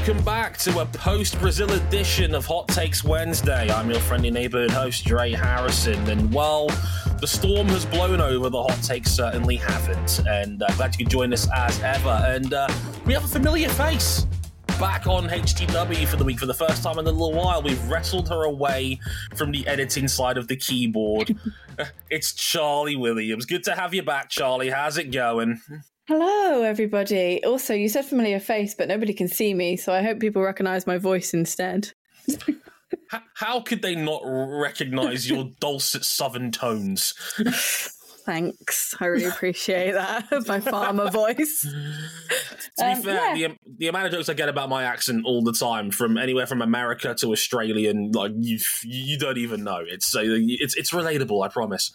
Welcome back to a post Brazil edition of Hot Takes Wednesday. I'm your friendly neighborhood host, Dre Harrison. And while the storm has blown over, the hot takes certainly haven't. And uh, glad you could join us as ever. And uh, we have a familiar face back on HTW for the week for the first time in a little while. We've wrestled her away from the editing side of the keyboard. it's Charley Williams. Good to have you back, Charley. How's it going? Hello, everybody. Also, you said familiar face, but nobody can see me, so I hope people recognize my voice instead. how, how could they not recognize your dulcet southern tones? Thanks. I really appreciate that. my farmer voice. to be um, fair, yeah. the, the amount of jokes I get about my accent all the time, from anywhere from America to Australian, like you, you don't even know. It's it's it's relatable. I promise.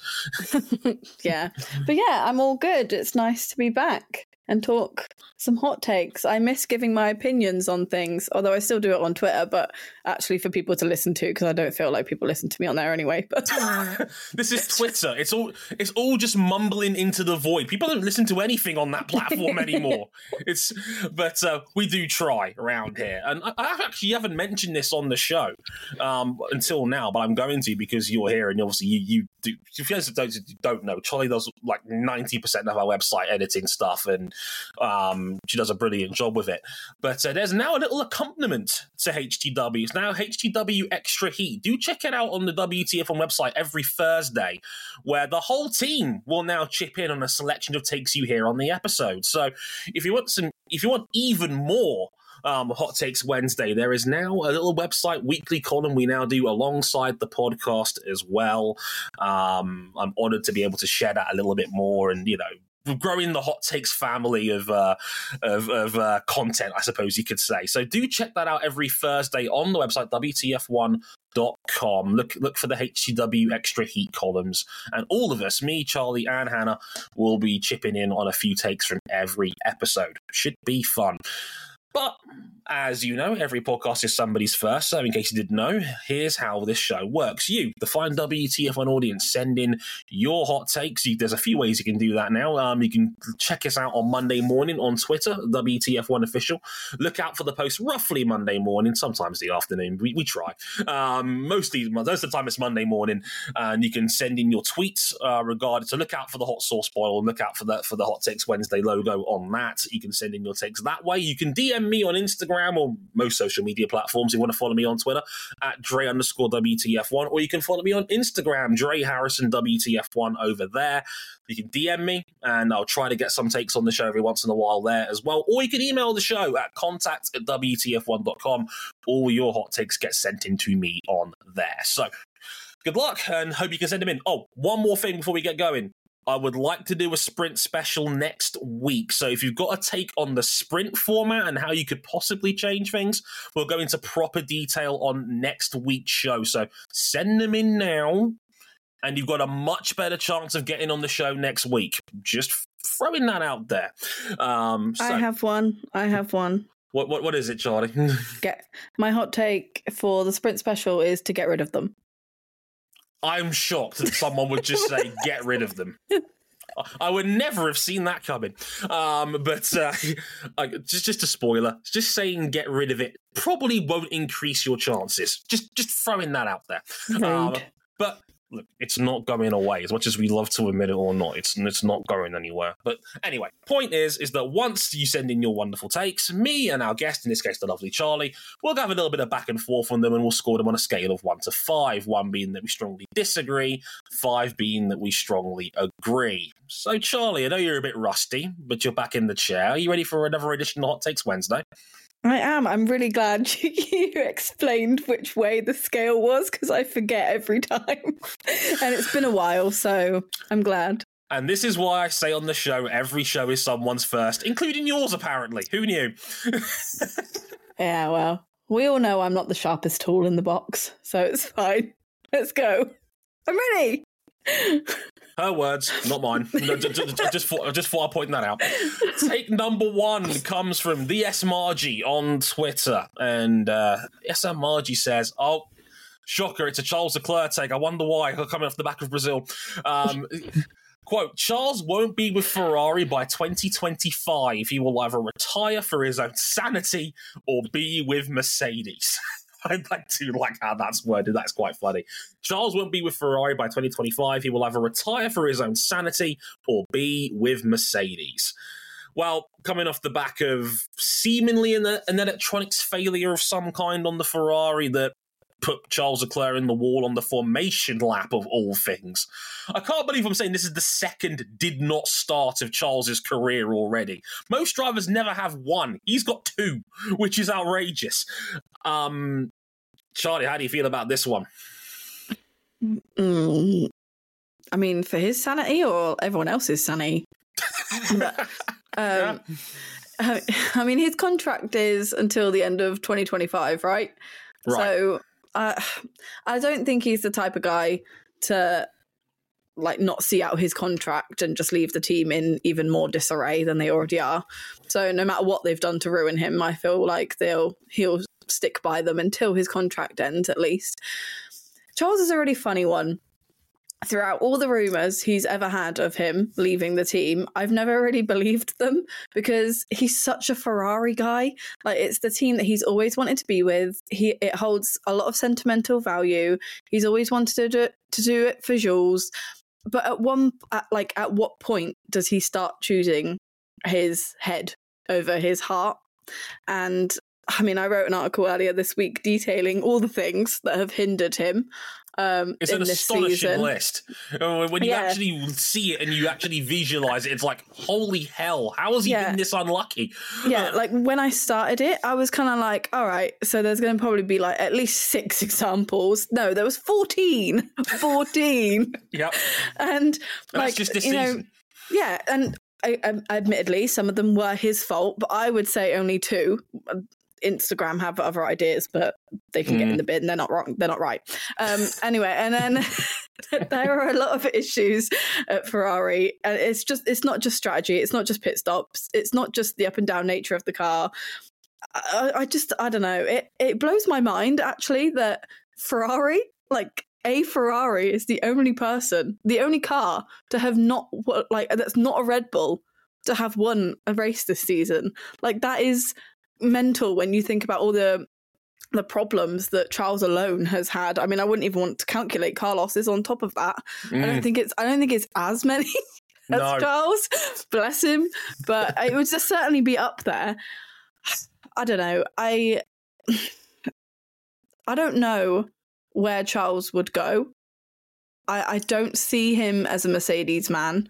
yeah, but yeah, I'm all good. It's nice to be back and talk some hot takes. I miss giving my opinions on things, although I still do it on Twitter, but actually for people to listen to because I don't feel like people listen to me on there anyway. But this is Twitter. It's all it's all just mumbling into the void. People don't listen to anything on that platform anymore. it's but uh, we do try around here, and I, I, actually haven't mentioned this on the show um, until now, but I'm going to because you're here, and obviously you you do. If you guys don't, don't know, Charley does like ninety percent of our website editing stuff, and um, she does a brilliant job with it. But uh, there's now a little accompaniment to HTW. It's now HTW Extra Heat. Do check it out on the WTF1 website every Thursday, where the whole team will now chip in on a selection of takes you hear on the episode. So if you want some, if you want even more um, Hot Takes Wednesday. There is now a little website weekly column we now do alongside the podcast as well. Um, I'm honored to be able to share that a little bit more and, you know, growing the hot takes family of uh, of, of uh, content, I suppose you could say. So do check that out every Thursday on the website WTF1.com. Look look for the HTW extra heat columns, and all of us, me, Charley, and Hannah, will be chipping in on a few takes from every episode. Should be fun. But as you know, every podcast is somebody's first. So, in case you didn't know, here's how this show works. You, the fine WTF1 audience, send in your hot takes. You, there's a few ways you can do that now. Um, you can check us out on Monday morning on Twitter, WTF1 official. Look out for the post roughly Monday morning, sometimes the afternoon. We, we try. Um, mostly, most of the time, it's Monday morning, and you can send in your tweets uh, regarding. So, look out for the hot sauce boil and look out for the for the hot takes Wednesday logo on that. You can send in your takes that way. You can DM me on Instagram or most social media platforms. If you want to follow me on Twitter at Dre underscore WTF1, or you can follow me on Instagram, Dre Harrison WTF1 over there. You can DM me and I'll try to get some takes on the show every once in a while there as well. Or you can email the show at contact at WTF1.com. All your hot takes get sent in to me on there. So good luck and hope you can send them in. Oh, one more thing before we get going. I would like to do a sprint special next week. So if you've got a take on the sprint format and how you could possibly change things, we'll go into proper detail on next week's show. So send them in now, and you've got a much better chance of getting on the show next week. Just throwing that out there. Um, so, I have one. I have one. What, what what is it, Charley? get my hot take for the sprint special is to get rid of them. I'm shocked that someone would just say, get rid of them. I would never have seen that coming. Um, but uh, just just a spoiler. Just saying get rid of it probably won't increase your chances. Just just throwing that out there. Um, but look, it's not going away. As much as we love to admit it or not, it's it's not going anywhere. But anyway, point is, is that once you send in your wonderful takes, me and our guest, in this case the lovely Charley, we'll have a little bit of back and forth on them, and we'll score them on a scale of one to five. One being that we strongly disagree, five being that we strongly agree. So, Charley, I know you're a bit rusty, but you're back in the chair. Are you ready for another edition of Hot Takes Wednesday? I am. I'm really glad you, you explained which way the scale was because I forget every time. and it's been a while, so I'm glad. And this is why I say on the show every show is someone's first, including yours, apparently. Who knew? yeah, well, we all know I'm not the sharpest tool in the box, so it's fine. Let's go. I'm ready. Her words, not mine. No, just, just, just, for, just for point that out. Take number one comes from the S Margie on Twitter, and uh, SM Margie says, "Oh, shocker! It's a Charles Leclerc take. I wonder why. Coming off the back of Brazil." Um, Quote, Charles won't be with Ferrari by 2025. He will either retire for his own sanity or be with Mercedes. I like to like how that's worded. That's quite funny. Charles won't be with Ferrari by 2025. He will either retire for his own sanity or be with Mercedes. Well, coming off the back of seemingly an, an electronics failure of some kind on the Ferrari that put Charles Leclerc in the wall on the formation lap of all things. I can't believe I'm saying this is the second did not start of Charles's career already. Most drivers never have one. He's got two, which is outrageous. Um, Charley, how do you feel about this one? Mm, I mean, for his sanity or everyone else's sanity? but, um, yeah. I mean, his contract is until the end of 2025, right? Right. So uh, I don't think he's the type of guy to like not see out his contract and just leave the team in even more disarray than they already are. So no matter what they've done to ruin him, I feel like they'll he'll stick by them until his contract ends at least. Charles is a really funny one throughout all the rumors he's ever had of him leaving the team, I've never really believed them because he's such a Ferrari guy. Like it's the team that he's always wanted to be with. He it holds a lot of sentimental value. He's always wanted to do, to do it for Jules. But at one at, like at what point does he start choosing his head over his heart? And I mean, I wrote an article earlier this week detailing all the things that have hindered him um, it's an astonishing season. list. Uh, when you yeah. actually see it and you actually visualize it, it's like, holy hell, how has he yeah. been this unlucky? Yeah, like when I started it, I was kind of like, all right, so there's going to probably be like at least six examples. No, there was 14. 14. yep. And, like, just this you season. know, yeah, and I, I, admittedly, some of them were his fault, but I would say only two. Instagram have other ideas, but they can mm. get in mm. the bin. They're not wrong. They're not right. Um, anyway, and then there are a lot of issues at Ferrari, and it's just it's not just strategy. It's not just pit stops. It's not just the up and down nature of the car. I, I just I don't know. It it blows my mind actually that Ferrari like a Ferrari is the only person, the only car to have not like that's not a Red Bull to have won a race this season. Like that is mental when you think about all the the problems that Charles alone has had. I mean, I wouldn't even want to calculate Carlos is on top of that. Mm. I don't mm. think it's I don't think it's as many as no. Charles. Bless him. But it would just certainly be up there. I don't know. I I don't know where Charles would go. I, I don't see him as a Mercedes man.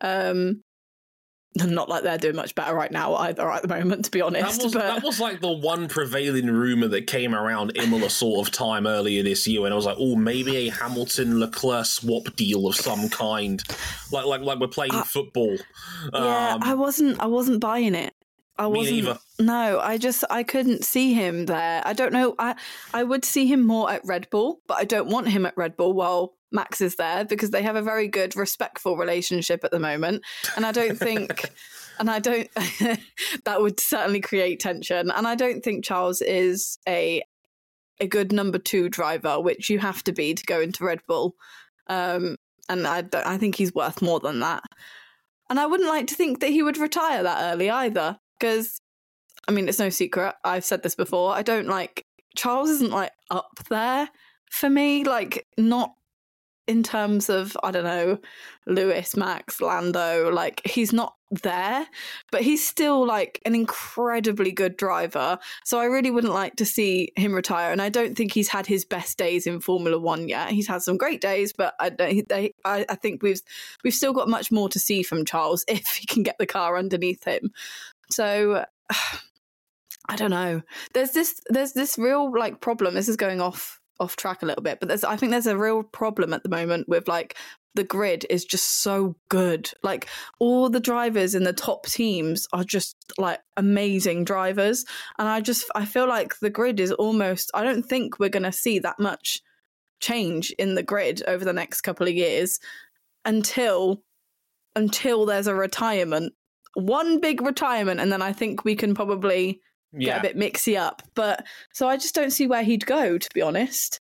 Um, not like they're doing much better right now either at the moment, to be honest. That was, but... that was like the one prevailing rumor that came around Imola sort of time earlier this year, and I was like, oh, maybe a Hamilton Leclerc swap deal of some kind, like like like we're playing uh, football. Yeah, um, I wasn't I wasn't buying it. I wasn't. Neither. No, I just I couldn't see him there. I don't know. I I would see him more at Red Bull, but I don't want him at Red Bull while Max is there because they have a very good, respectful relationship at the moment. And I don't think, and I don't, that would certainly create tension. And I don't think Charles is a a good number two driver, which you have to be to go into Red Bull. Um, and I, I think he's worth more than that. And I wouldn't like to think that he would retire that early either, because I mean, it's no secret. I've said this before. I don't like Charles isn't like up there for me. Like not in terms of I don't know Lewis, Max, Lando, like he's not there, but he's still like an incredibly good driver. So I really wouldn't like to see him retire, and I don't think he's had his best days in Formula One yet. He's had some great days, but I don't. They, I, I think we've we've still got much more to see from Charles if he can get the car underneath him. So I don't know. There's this there's this real like problem. This is going off off track a little bit, but there's I think there's a real problem at the moment with like the grid is just so good. Like all the drivers in the top teams are just like amazing drivers, and I just I feel like the grid is almost. I don't think we're going to see that much change in the grid over the next couple of years until until there's a retirement, one big retirement, and then I think we can probably get a bit mixy up. But so I just don't see where he'd go, to be honest.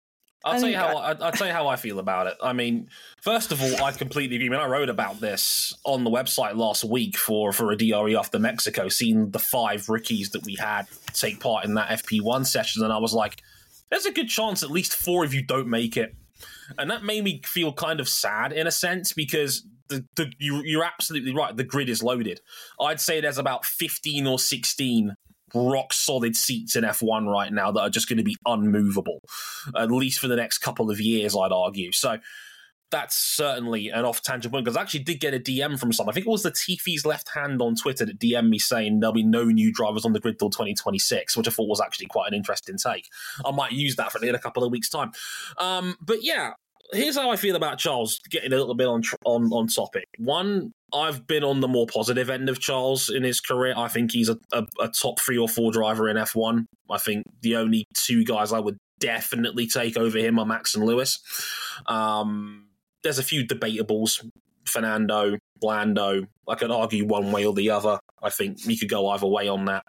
I'll tell you how I, I'll tell you how I feel about it. I mean, first of all, I completely agree. I mean, I wrote about this on the website last week for for a DRE after Mexico, seeing the five rookies that we had take part in that FP1 session, and I was like, "There's a good chance at least four of you don't make it," and that made me feel kind of sad in a sense because. The, the, you, you're absolutely right. The grid is loaded. I'd say there's about 15 or 16 rock solid seats in F1 right now that are just going to be unmovable, at least for the next couple of years, I'd argue. So that's certainly an off tangent point because I actually did get a DM from someone. I think it was the Tifi's left hand on Twitter that DM'd me saying there'll be no new drivers on the grid till 2026, which I thought was actually quite an interesting take. I might use that for in a couple of weeks' time. Um, but yeah, here's how I feel about Charles getting a little bit on on on topic. One, I've been on the more positive end of Charles in his career. I think he's a, a, a top three or four driver in F1. I think the only two guys I would definitely take over him are Max and Lewis. Um, there's a few debatables. Fernando, Lando. I could argue one way or the other. I think you could go either way on that.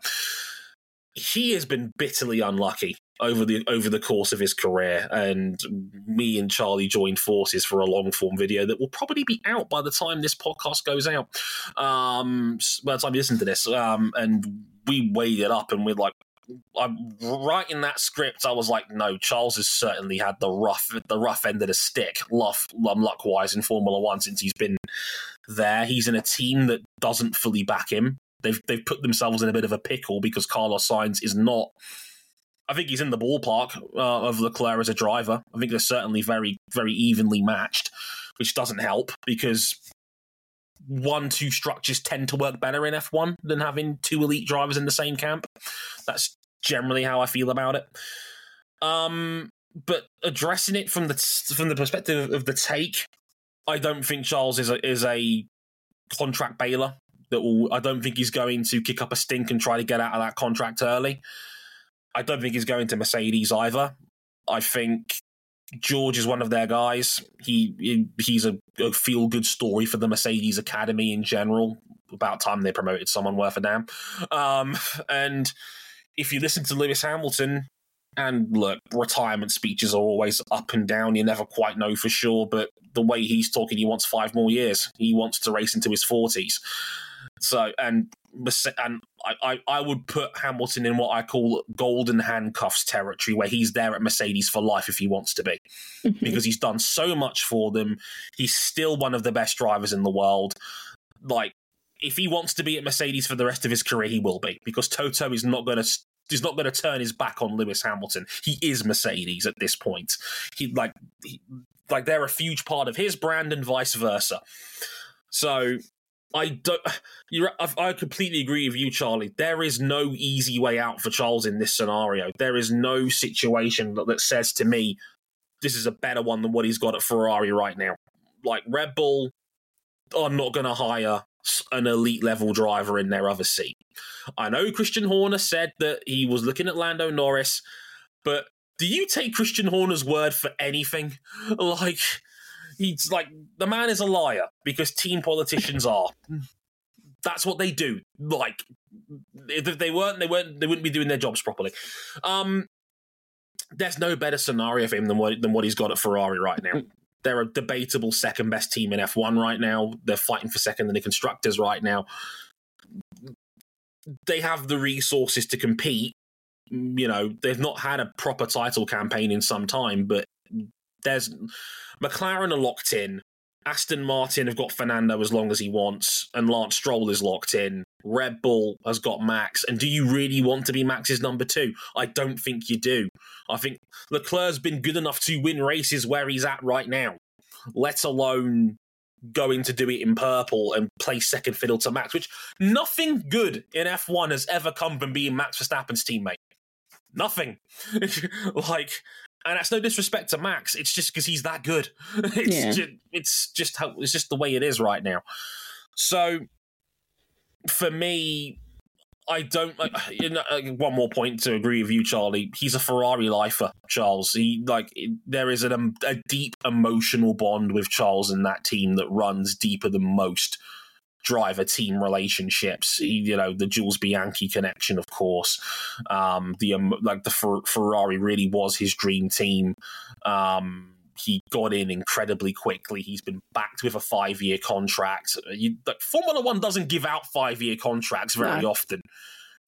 He has been bitterly unlucky over the over the course of his career, and me and Charley joined forces for a long form video that will probably be out by the time this podcast goes out. Um, by the time you listen to this, um, and we weighed it up, and we're like, I'm writing that script. I was like, no, Charles has certainly had the rough, the rough end of the stick, luck, luck wise in Formula One since he's been there. He's in a team that doesn't fully back him. They've they've put themselves in a bit of a pickle because Carlos Sainz is not. I think he's in the ballpark uh, of Leclerc as a driver. I think they're certainly very very evenly matched, which doesn't help because one two structures tend to work better in F1 than having two elite drivers in the same camp. That's generally how I feel about it. Um, but addressing it from the from the perspective of the take, I don't think Charles is a is a contract bailer. That will, I don't think he's going to kick up a stink and try to get out of that contract early. I don't think he's going to Mercedes either. I think George is one of their guys. He, he he's a, a feel good story for the Mercedes Academy in general. About time they promoted someone worth a damn. Um, and if you listen to Lewis Hamilton, and look, retirement speeches are always up and down. You never quite know for sure, but the way he's talking, he wants five more years. He wants to race into his forties. So, and and I, I, would put Hamilton in what I call golden handcuffs territory, where he's there at Mercedes for life if he wants to be, mm-hmm. because he's done so much for them. He's still one of the best drivers in the world. Like, if he wants to be at Mercedes for the rest of his career, he will be, because Toto is not going to he's not going to turn his back on Lewis Hamilton. He is Mercedes at this point. He like he, like they're a huge part of his brand and vice versa. So I don't. You're, I, completely agree with you, Charley. There is no easy way out for Charles in this scenario. There is no situation that, that says to me, "This is a better one than what he's got at Ferrari right now." Like Red Bull, I'm not going to hire an elite level driver in their other seat. I know Christian Horner said that he was looking at Lando Norris, but do you take Christian Horner's word for anything? Like he's like the man is a liar because team politicians are. That's what they do. Like if they weren't, they weren't, they wouldn't be doing their jobs properly. Um, there's no better scenario for him than what than what he's got at Ferrari right now. They're a debatable second best team in F1 right now. They're fighting for second in the constructors right now. They have the resources to compete. You know, they've not had a proper title campaign in some time, but there's McLaren are locked in. Aston Martin have got Fernando as long as he wants, and Lance Stroll is locked in. Red Bull has got Max. And do you really want to be Max's number two? I don't think you do. I think Leclerc's been good enough to win races where he's at right now, let alone going to do it in purple and play second fiddle to Max, which nothing good in F1 has ever come from being Max Verstappen's teammate. Nothing. like, and that's no disrespect to Max. It's just because he's that good. It's Yeah. just, it's just how it's just the way it is right now. So, for me, I don't. Like, you know, uh, one more point to agree with you, Charley. He's a Ferrari lifer, Charles. He like there is an, um, a deep emotional bond with Charles and that team that runs deeper than most driver team relationships. You know, the Jules Bianchi connection, of course. Um, the um, like the Fer- Ferrari really was his dream team. Um, he got in incredibly quickly. He's been backed with a five year contract. You, like, Formula One doesn't give out five year contracts very No. often.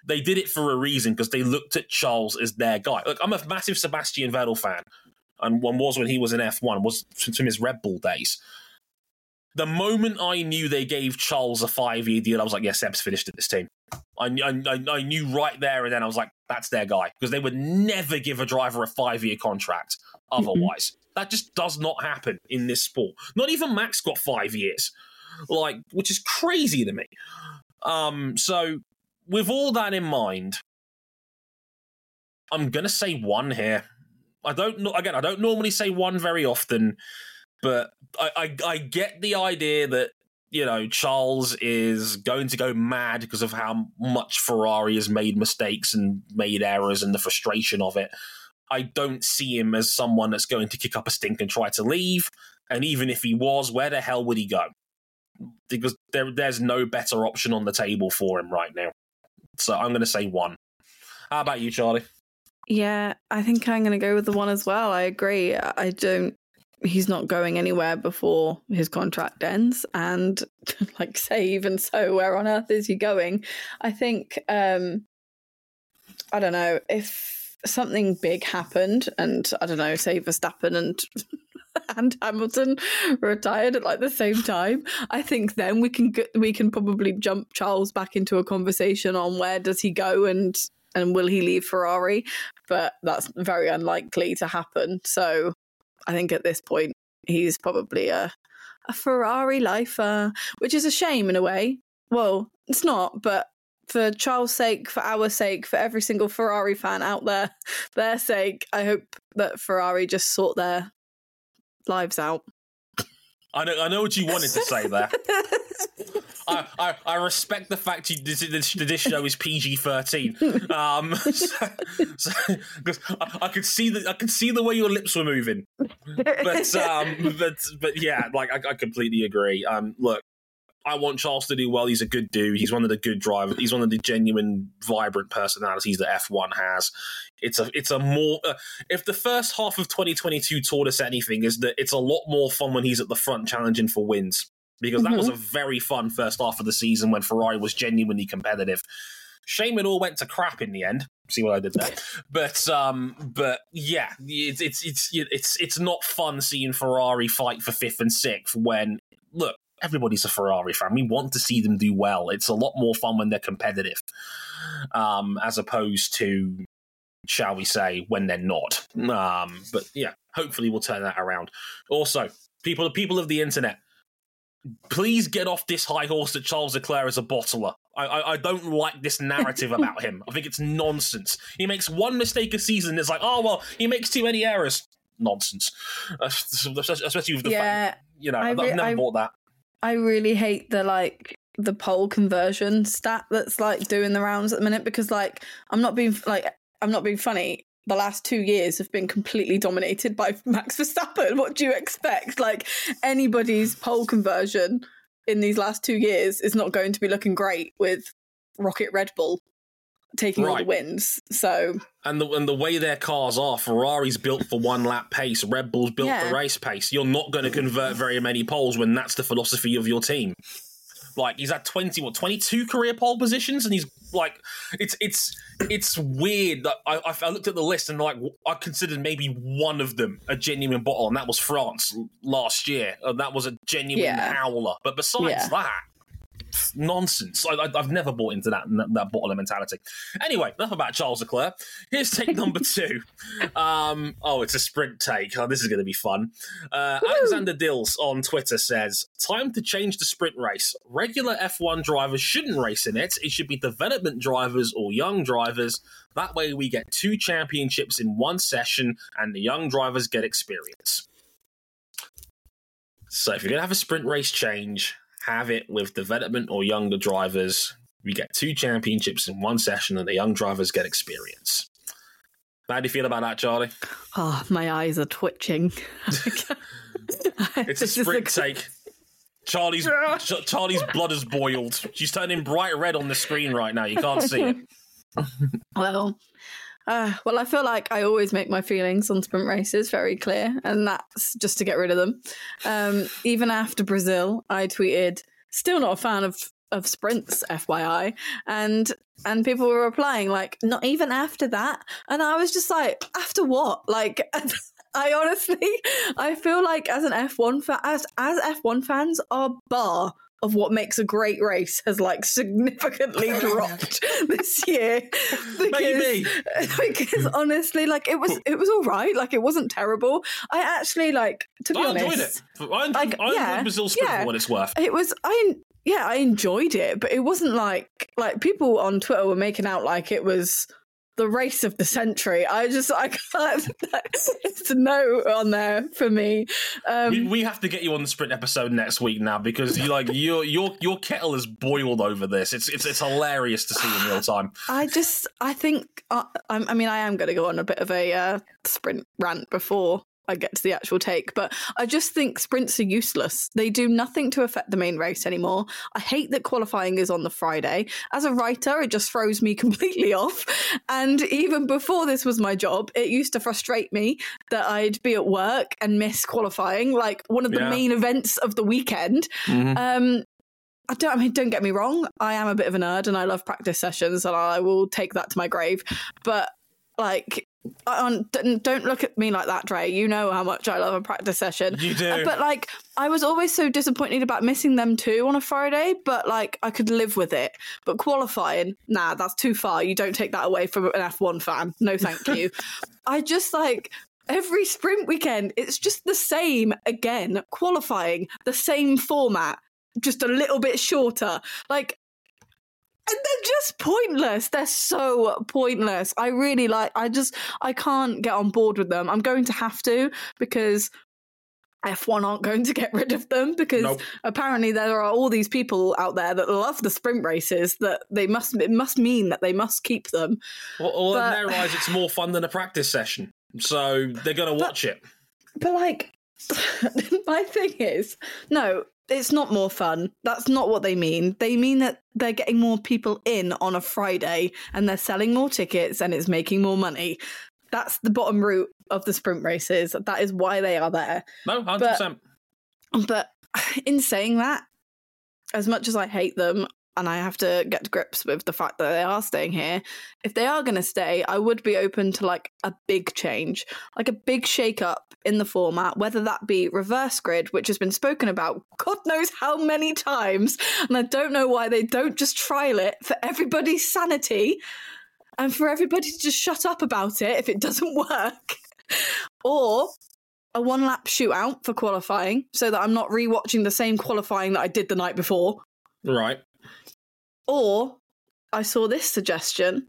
They did it for a reason because they looked at Charles as their guy. Look, I'm a massive Sebastian Vettel fan, and one was when he was in F1, was from his Red Bull days. The moment I knew they gave Charles a five year deal, I was like, yeah, Seb's finished at this team. I, I, I- knew right there and then I was like, that's their guy. Because they would never give a driver a five year contract otherwise. That just does not happen in this sport. Not even Max got five years. Like, which is crazy to me. Um, so with all that in mind, I'm gonna say one here. I don't know again, I don't normally say one very often, but I, I, I get the idea that you know Charles is going to go mad because of how much Ferrari has made mistakes and made errors and the frustration of it. I don't see him as someone that's going to kick up a stink and try to leave. And even if he was, where the hell would he go? Because there, there's no better option on the table for him right now. So I'm going to say one. How about you, Charley? Yeah, I think I'm going to go with the one as well. I agree. I don't. He's not going anywhere before his contract ends, and like say, even so, where on earth is he going? I think. um I don't know if something big happened, and I don't know, say Verstappen and and Hamilton retired at like the same time. I think then we can g- we can probably jump Charles back into a conversation on where does he go and and will he leave Ferrari? But that's very unlikely to happen. So I think at this point he's probably a a Ferrari lifer, which is a shame in a way. Well, it's not, but for Charles' sake, for our sake, for every single Ferrari fan out there, their sake, I hope that Ferrari just sort their lives out. I know, I know what you wanted to say there. I, I, I respect the fact you, this, this, this show is PG thirteen. Um, so, so, I, I could see the I could see the way your lips were moving. But um, but but yeah, like I, I completely agree. Um, look, I want Charles to do well. He's a good dude. He's one of the good drivers. He's one of the genuine, vibrant personalities that F1 has. It's a it's a more uh, if the first half of 2022 taught us anything is that it's a lot more fun when he's at the front challenging for wins because that was a very fun first half of the season when Ferrari was genuinely competitive. Shame it all went to crap in the end. See what I did there, but um, but yeah, it's it's it's it's it's not fun seeing Ferrari fight for fifth and sixth when look everybody's a Ferrari fan. We want to see them do well. It's a lot more fun when they're competitive, um, as opposed to, shall we say, when they're not. Um, but yeah, hopefully we'll turn that around. Also, people, people of the internet, please get off this high horse that Charles Leclerc is a bottler. I, I, I don't like this narrative about him. I think it's nonsense. He makes one mistake a season. It's like, oh well, he makes too many errors. Nonsense, especially with the yeah, fact, you know, I I've re- never I- bought that. I really hate the like the poll conversion stat that's like doing the rounds at the minute because like I'm not being like I'm not being funny. The last two years have been completely dominated by Max Verstappen. What do you expect? Like anybody's pole conversion in these last two years is not going to be looking great with Rocket Red Bull taking all the wins. So And the and the way their cars are, Ferrari's built for one lap pace, Red Bull's built Yeah. for race pace. You're not going to convert very many poles when that's the philosophy of your team. Like he's had twenty, what twenty two career pole positions, and he's like, it's it's it's weird. That I, I I looked at the list and like I considered maybe one of them a genuine bottle, and that was France last year. And that was a genuine Yeah. howler. But besides Yeah. that, nonsense. I, I've never bought into that that, that bottler mentality. Anyway, enough about Charles Leclerc. Here's take number two. Um, oh, it's a sprint take. Oh, this is going to be fun. Uh, Alexander Dills on Twitter says, "Time to change the sprint race. Regular F1 drivers shouldn't race in it. It should be development drivers or young drivers. That way, we get two championships in one session, and the young drivers get experience." So if you're going to have a sprint race change, have it with development or younger drivers. We get two championships in one session, and the young drivers get experience. How do you feel about that, Charley? Oh, my eyes are twitching. It's a is sprint take. Charley's Ch- Charley's blood has boiled. She's turning bright red on the screen right now. You can't see it. Well, uh, well, I feel like I always make my feelings on sprint races very clear, and that's just to get rid of them. Um, even after Brazil, I tweeted, "Still not a fan of of sprints, FYI," and and people were replying like, "Not even after that," and I was just like, "After what?" Like. I honestly, I feel like as an F1 fan, as as F1 fans, our bar of what makes a great race has like significantly dropped this year. Because, Maybe. because honestly, like it was it was all right. Like it wasn't terrible. I actually like to be I honest. enjoyed it. I enjoyed, Like, I enjoyed yeah, Brazil sprint yeah. for what it's worth. It was I yeah, I enjoyed it, but it wasn't like like people on Twitter were making out like it was the race of the century. I just I can't it's a no on there for me. Um we, we have to get you on the sprint episode next week now because you like your your your kettle is boiled over this. It's it's it's hilarious to see in real time. I just, I think, uh, I, I mean, I am going to go on a bit of a uh, sprint rant before I get to the actual take, but I just think sprints are useless. They do nothing to affect the main race anymore. I hate that qualifying is on the Friday. As a writer, it just throws me completely off. And even before this was my job, it used to frustrate me that I'd be at work and miss qualifying, like one of the Yeah. main events of the weekend. Um, I don't. I mean, don't get me wrong. I am a bit of a nerd, and I love practice sessions, and I will take that to my grave. But like, on, don't don't look at me like that, Dre. You know how much I love a practice session. You do. Uh, But like, I was always so disappointed about missing them too on a Friday. But like, I could live with it. But qualifying, nah, that's too far. You don't take that away from an F1 fan. No, thank you. I just like every sprint weekend, it's just the same again. Qualifying, the same format, just a little bit shorter. Like, and they're just pointless. They're so pointless. I really like, I just, I can't get on board with them. I'm going to have to because F1 aren't going to get rid of them because Nope. apparently there are all these people out there that love the sprint races that they must, it must mean that they must keep them. Well, well in their eyes, it's more fun than a practice session, so they're gonna watch it. But like, my thing is, no, it's not more fun. That's not what they mean. They mean that they're getting more people in on a Friday and they're selling more tickets and it's making more money. That's the bottom root of the sprint races. That is why they are there. No, hundred percent. But in saying that, as much as I hate them, and I have to get to grips with the fact that they are staying here, if they are going to stay, I would be open to like a big change, like a big shake up in the format, whether that be reverse grid, which has been spoken about God knows how many times. And I don't know why they don't just trial it for everybody's sanity and for everybody to just shut up about it if it doesn't work. or a one lap shootout for qualifying so that I'm not rewatching the same qualifying that I did the night before. Right. Or I saw this suggestion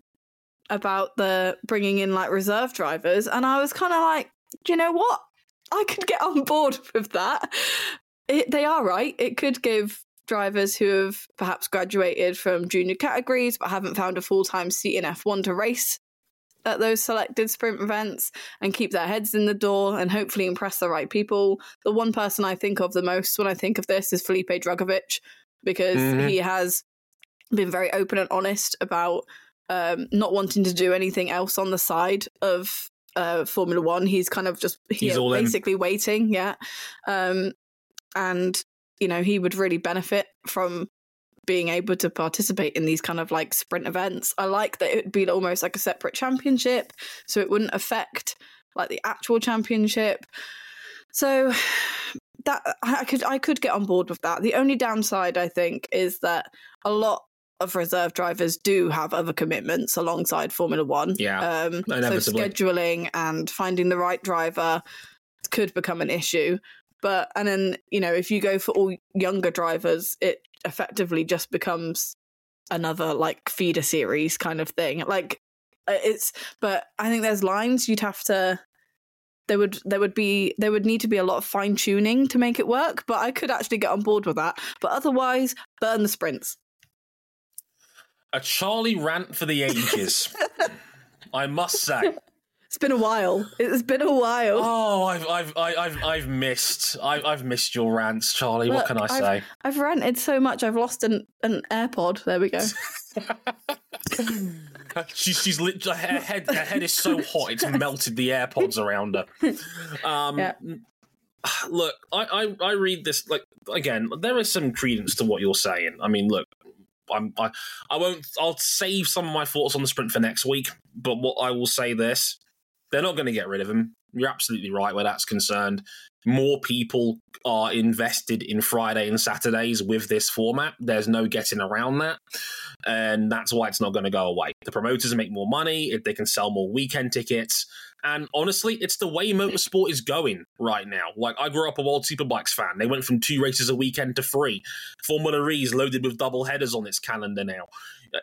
about the bringing in like reserve drivers, and I was kind of like, do you know what? I could get on board with that. It, they are right. It could give drivers who have perhaps graduated from junior categories but haven't found a full time seat in F1 to race at those selected sprint events and keep their heads in the door and hopefully impress the right people. The one person I think of the most when I think of this is Felipe Drugovich because Mhm. he has been very open and honest about um, not wanting to do anything else on the side of uh, Formula One. He's kind of just He's here in. basically waiting, yeah. Um, and you know he would really benefit from being able to participate in these kind of like sprint events. I like that it would be almost like a separate championship, so it wouldn't affect like the actual championship. So that I could I could get on board with that. The only downside I think is that a lot of reserve drivers do have other commitments alongside Formula One. Yeah, Um, so scheduling and finding the right driver could become an issue. But and then you know if you go for all younger drivers, it effectively just becomes another like feeder series kind of thing. Like uh, it's, but I think there's lines you'd have to. There would there would be there would need to be a lot of fine tuning to make it work. But I could actually get on board with that. But otherwise, burn the sprints. A Charley rant for the ages. I must say. It's been a while. It's been a while. Oh, I've I've I've I've missed I've, I've missed your rants, Charley. what can I I've- say? I've ranted so much. I've lost an an AirPod. There we go. She's she's lit, her head her head is so hot it's melted the AirPods around her. Um, Yeah. Look, I, I I read this like again. There is some credence to what you're saying. I mean, look, I'm I I won't. I'll save some of my thoughts on the sprint for next week. But what I will say this: they're not going to get rid of him. You're absolutely right where that's concerned. More people are invested in Friday and Saturdays with this format. There's no getting around that. And that's why it's not going to go away. The promoters make more money if they can sell more weekend tickets. And honestly, it's the way motorsport is going right now. Like, I grew up a World Superbikes fan. They went from two races a weekend to three. Formula E is loaded with double headers on its calendar now.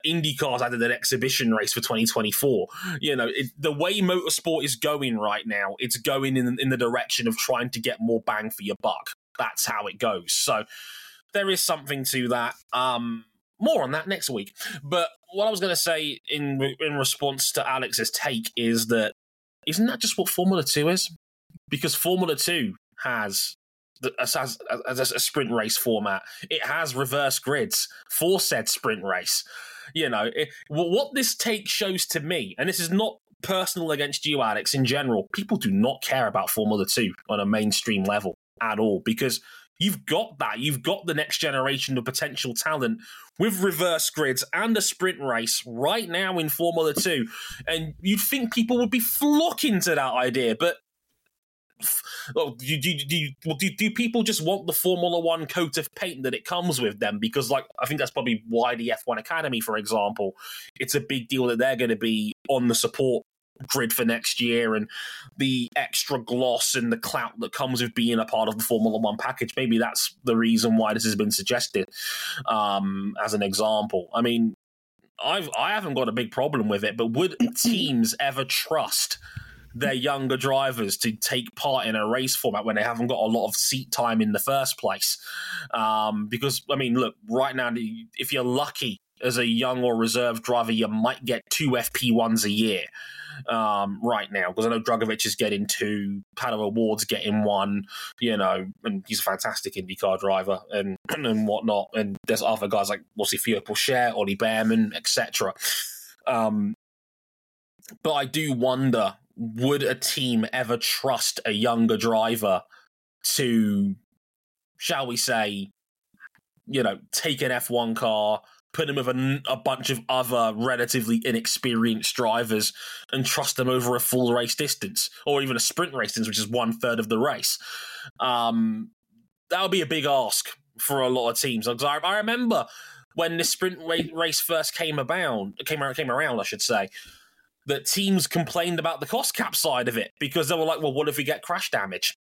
IndyCar's added an exhibition race for 2024. You know, it, the way motorsport is going right now, it's going in, in the direction of trying to get more bang for your buck. That's how it goes. So there is something to that. Um, more on that next week. But what I was going to say in in response to Alex's take is that isn't that just what Formula Two is? Because Formula Two has as, as, as a sprint race format, it has reverse grids for said sprint race. You know, it, what this take shows to me, and this is not personal against you, Alex, in general, people do not care about Formula 2 on a mainstream level at all because you've got that. You've got the next generation of potential talent with reverse grids and a sprint race right now in Formula 2. And you'd think people would be flocking to that idea, but. Well, do, do, do, do, do people just want the Formula One coat of paint that it comes with them? Because, like, I think that's probably why the F1 Academy, for example, it's a big deal that they're going to be on the support grid for next year and the extra gloss and the clout that comes with being a part of the Formula One package. Maybe that's the reason why this has been suggested um, as an example. I mean, I've I haven't got a big problem with it, but would teams ever trust their younger drivers to take part in a race format when they haven't got a lot of seat time in the first place? Um, because I mean, look, right now, if you're lucky as a young or reserve driver, you might get two FP1s a year um, right now because I know Drugovich is getting two, Pato O'Ward's getting one, you know, and he's a fantastic IndyCar driver and and whatnot. And there's other guys like obviously Theo Pourchaire, Ollie Bearman, etc. Um, but I do wonder: would a team ever trust a younger driver to, shall we say, you know, take an F1 car? put him with a, a, bunch of other relatively inexperienced drivers and trust them over a full race distance or even a sprint race distance, which is one third of the race. Um, that would be a big ask for a lot of teams. I, I remember when the sprint race first came about, came came around, I should say, that teams complained about the cost cap side of it because they were like, well, what if we get crash damage?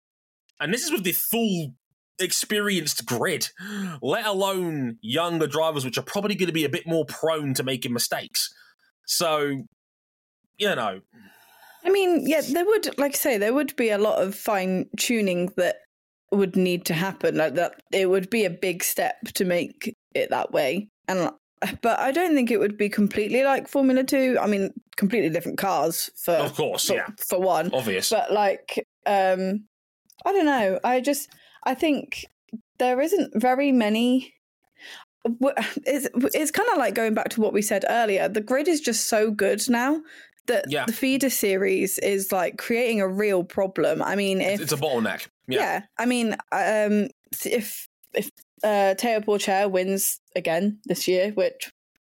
And this is with the full experienced grid, let alone younger drivers, which are probably going to be a bit more prone to making mistakes. So, you know. I mean, yeah, there would, like I say, there would be a lot of fine tuning that would need to happen. Like that, it would be a big step to make it that way. And but I don't think it would be completely like Formula Two. I mean, completely different cars for, of course, for, yeah, for one, obvious. But like, um, I don't know. I just I think there isn't very many. It's, it's kind of like going back to what we said earlier. The grid is just so good now that yeah. the feeder series is like creating a real problem. I mean, if it's a bottleneck. Yeah, yeah I mean, um, if if uh, Theo Pourchaire wins again this year, which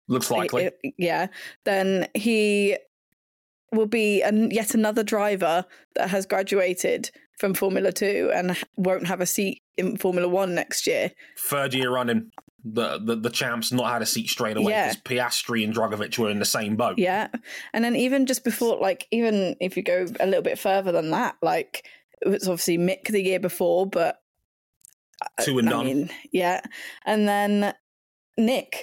looks likely, it, yeah, then he will be an, yet another driver that has graduated from Formula Two and won't have a seat in Formula One next year. Third year running, the the, the champs not had a seat straight away Yeah. because Piastri and Drugovich were in the same boat. Yeah. And then even just before, like, even if you go a little bit further than that, like, it was obviously Mick the year before, but Uh, Two and I done. mean, yeah. And then Nyck.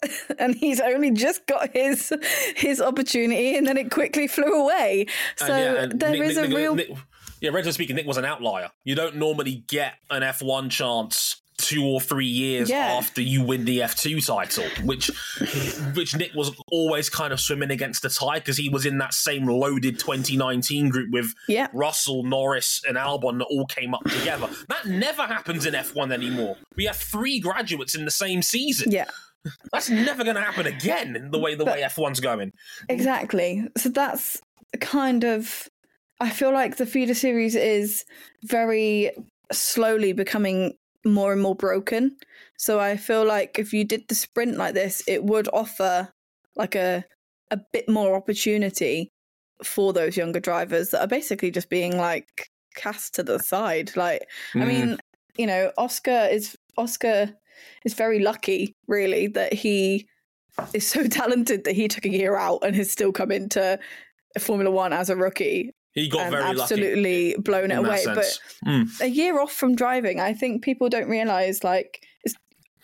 and he's only just got his his opportunity and then it quickly flew away. So And yeah, there and is Nyck- a Nyck- real Nyck- yeah, relatively speaking, Nyck was an outlier. You don't normally get an F1 chance two or three years Yeah. after you win the F2 title, which which Nyck was always kind of swimming against the tide because he was in that same loaded 2019 group with Yeah. Russell, Norris, and Albon that all came up together. That never happens in F1 anymore. We have three graduates in the same season. Yeah. That's never going to happen again in the way the way F1's going. Exactly. So that's kind of. I feel like the feeder series is very slowly becoming more and more broken. So I feel like if you did the sprint like this, it would offer like a a bit more opportunity for those younger drivers that are basically just being like cast to the side. Like, I Mm. mean, you know, Oscar is Oscar is very lucky, really, that he is so talented that he took a year out and has still come into Formula One as a rookie he got and very lucky. absolutely blown it away. But. Mm. a year off from driving, I think people don't realize like it's.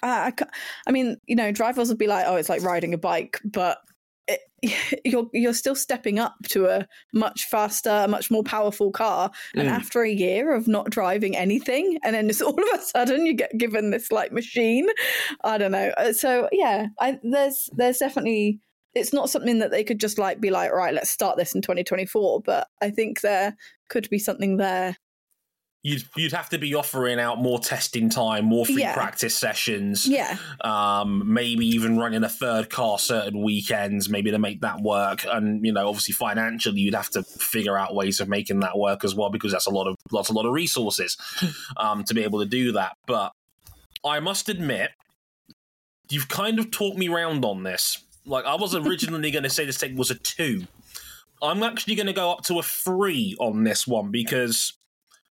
I, I, I mean, you know, drivers would be like, "Oh, it's like riding a bike," but it, you're you're still stepping up to a much faster, much more powerful car. And Mm. after a year of not driving anything, and then all of a sudden you get given this like machine, I don't know. Uh, So yeah, I, there's there's definitely it's not something that they could just like be like, right, let's start this in 2024. But I think there could be something there you'd you'd have to be offering out more testing time, more free Yeah. practice sessions. Yeah. Um, maybe even running a third car certain weekends, maybe to make that work. And you know, obviously financially, you'd have to figure out ways of making that work as well because that's a lot of lots a lot of resources um, to be able to do that. But I must admit, you've kind of talked me round on this. Like I was originally going to say this take was a two. I'm actually going to go up to a three on this one because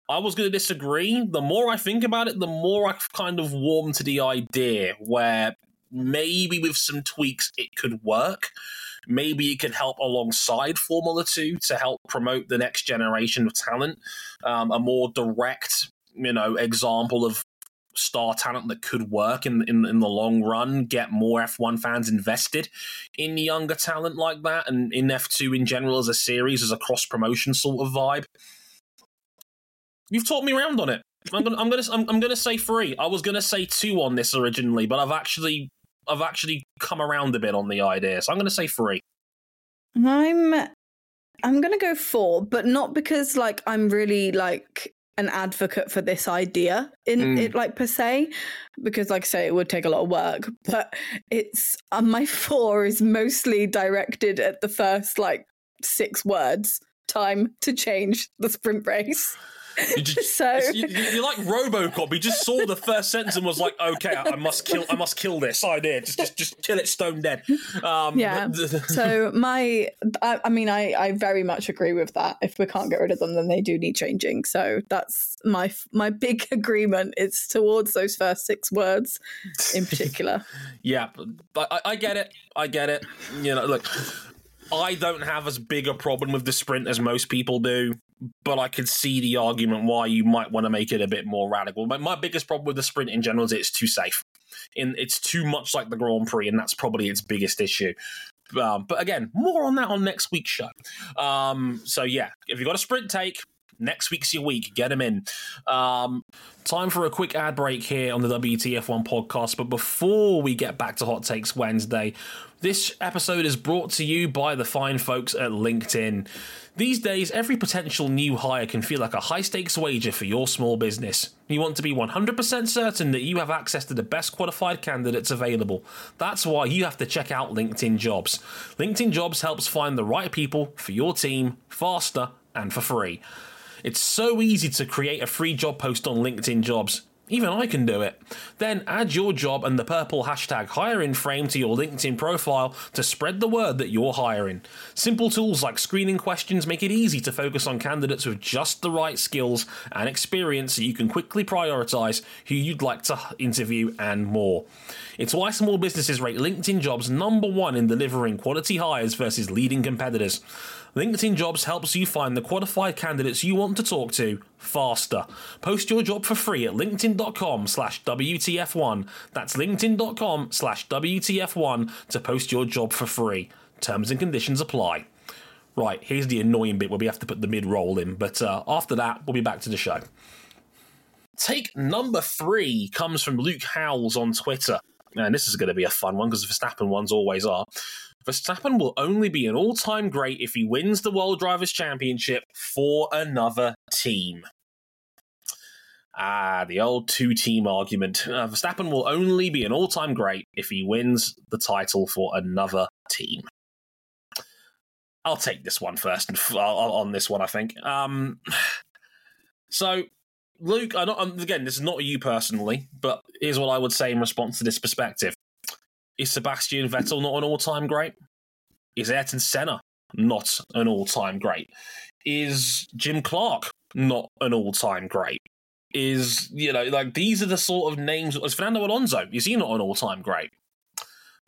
I was going to disagree. The more I think about it, the more I've kind of warm to the idea where maybe with some tweaks it could work. Maybe it could help alongside Formula 2 to help promote the next generation of talent. Um, a more direct, you know, example of star talent that could work in, in in the long run, get more F1 fans invested in younger talent like that, and in F2 in general as a series, as a cross promotion sort of vibe. You've talked me around on it. I'm gonna, I'm gonna, I'm, I'm gonna say three. I was gonna say two on this originally, but I've actually, I've actually come around a bit on the idea, so I'm gonna say three. I'm I'm gonna go four, but not because like I'm really like an advocate for this idea in Mm. it like per se, because like I say it would take a lot of work. But it's uh, my four is mostly directed at the first like six words. Time to change the sprint race. You just, So- you, you- you're like RoboCop. He just saw the first sentence and was like, "Okay, I, I must kill. I must kill this idea. Just, just, just kill it stone dead." Um, Yeah. so my I, I mean I, I very much agree with that if we can't get rid of them then they do need changing so that's my my big agreement it's towards those first six words in particular Yeah, but I, I get it. I get it. You know, look, I don't have as big a problem with the sprint as most people do, but I could see the argument why you might want to make it a bit more radical. But my biggest problem with the sprint in general is it's too safe. In it's too much like the Grand Prix, and that's probably its biggest issue. Um, but again, more on that on next week's show. Um, so yeah, if you've got a sprint take, next week's your week. Get them in. Um, time for a quick ad break here on the WTF1 podcast. But before we get back to Hot Takes Wednesday, this episode is brought to you by the fine folks at LinkedIn. These days, every potential new hire can feel like a high stakes wager for your small business. You want to be 100% certain that you have access to the best qualified candidates available. That's why you have to check out LinkedIn Jobs. LinkedIn Jobs helps find the right people for your team faster and for free. It's so easy to create a free job post on LinkedIn Jobs. Even I can do it. Then add your job and the purple hashtag hiring frame to your LinkedIn profile to spread the word that you're hiring. Simple tools like screening questions make it easy to focus on candidates with just the right skills and experience so you can quickly prioritize who you'd like to interview and more. It's why small businesses rate LinkedIn jobs number one in delivering quality hires versus leading competitors. LinkedIn Jobs helps you find the qualified candidates you want to talk to faster. Post your job for free at linkedin.com slash WTF1. That's linkedin.com slash WTF1 to post your job for free. Terms and conditions apply. Right, here's the annoying bit where we have to put the mid roll in, but uh, after that, we'll be back to the show. Take number three comes from Luke Howells on Twitter. And this is going to be a fun one because the Verstappen ones always are. Verstappen will only be an all time great if he wins the World Drivers' Championship for another team. Ah, the old two team argument. Uh, Verstappen will only be an all time great if he wins the title for another team. I'll take this one first and f- on this one, I think. Um, so, Luke, I don't, again, this is not you personally, but here's what I would say in response to this perspective. Is Sebastian Vettel not an all time great? Is Ayrton Senna not an all time great? Is Jim Clark not an all time great? Is, you know, like these are the sort of names. Is Fernando Alonso, is he not an all time great?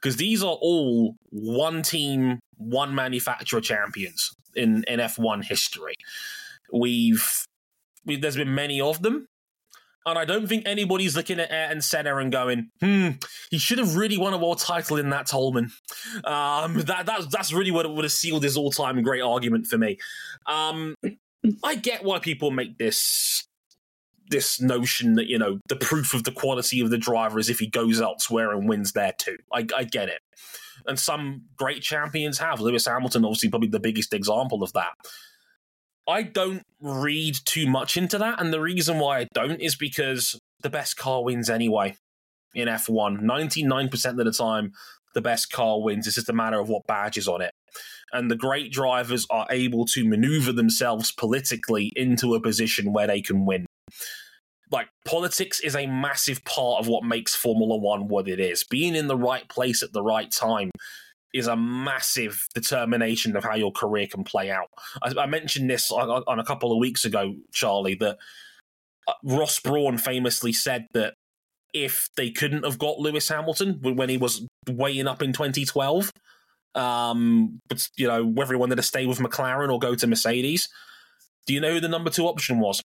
Because these are all one team, one manufacturer champions in, in F1 history. We've, we, there's been many of them. And I don't think anybody's looking at Ayrton Senna and going, hmm, he should have really won a world title in that Toleman. Um, that, that, that's really what would have sealed his all time great argument for me. Um, I get why people make this this notion that you know the proof of the quality of the driver is if he goes elsewhere and wins there too. I, I get it, and some great champions have. Lewis Hamilton, obviously, probably the biggest example of that. I don't read too much into that. And the reason why I don't is because the best car wins anyway in F1. 99% of the time, the best car wins. It's just a matter of what badge is on it. And the great drivers are able to maneuver themselves politically into a position where they can win. Like, politics is a massive part of what makes Formula One what it is. Being in the right place at the right time is a massive determination of how your career can play out. I, I mentioned this on, on, a couple of weeks ago, Charley, that uh, Ross Brawn famously said that if they couldn't have got Lewis Hamilton when he was weighing up in 2012, um, but you know whether he wanted to stay with McLaren or go to Mercedes, do you know who the number two option was?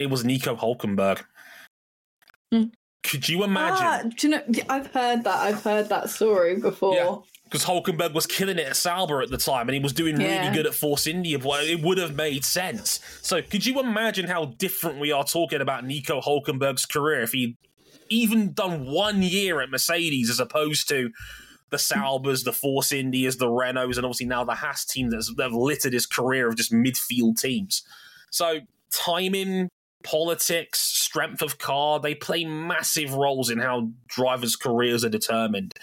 It was Nico Hulkenberg. Mm. Could you imagine? Ah, do you know? I've heard that. I've heard that story before. Yeah. Because Hulkenberg was killing it at Sauber at the time, and he was doing yeah. really good at Force India. But it would have made sense. So, could you imagine how different we are talking about Nico Hulkenberg's career if he even done one year at Mercedes as opposed to the Saubers, the Force Indias, the Renaults, and obviously now the Haas team that's that have littered his career of just midfield teams. So timing, politics, strength of car, they play massive roles in how drivers' careers are determined.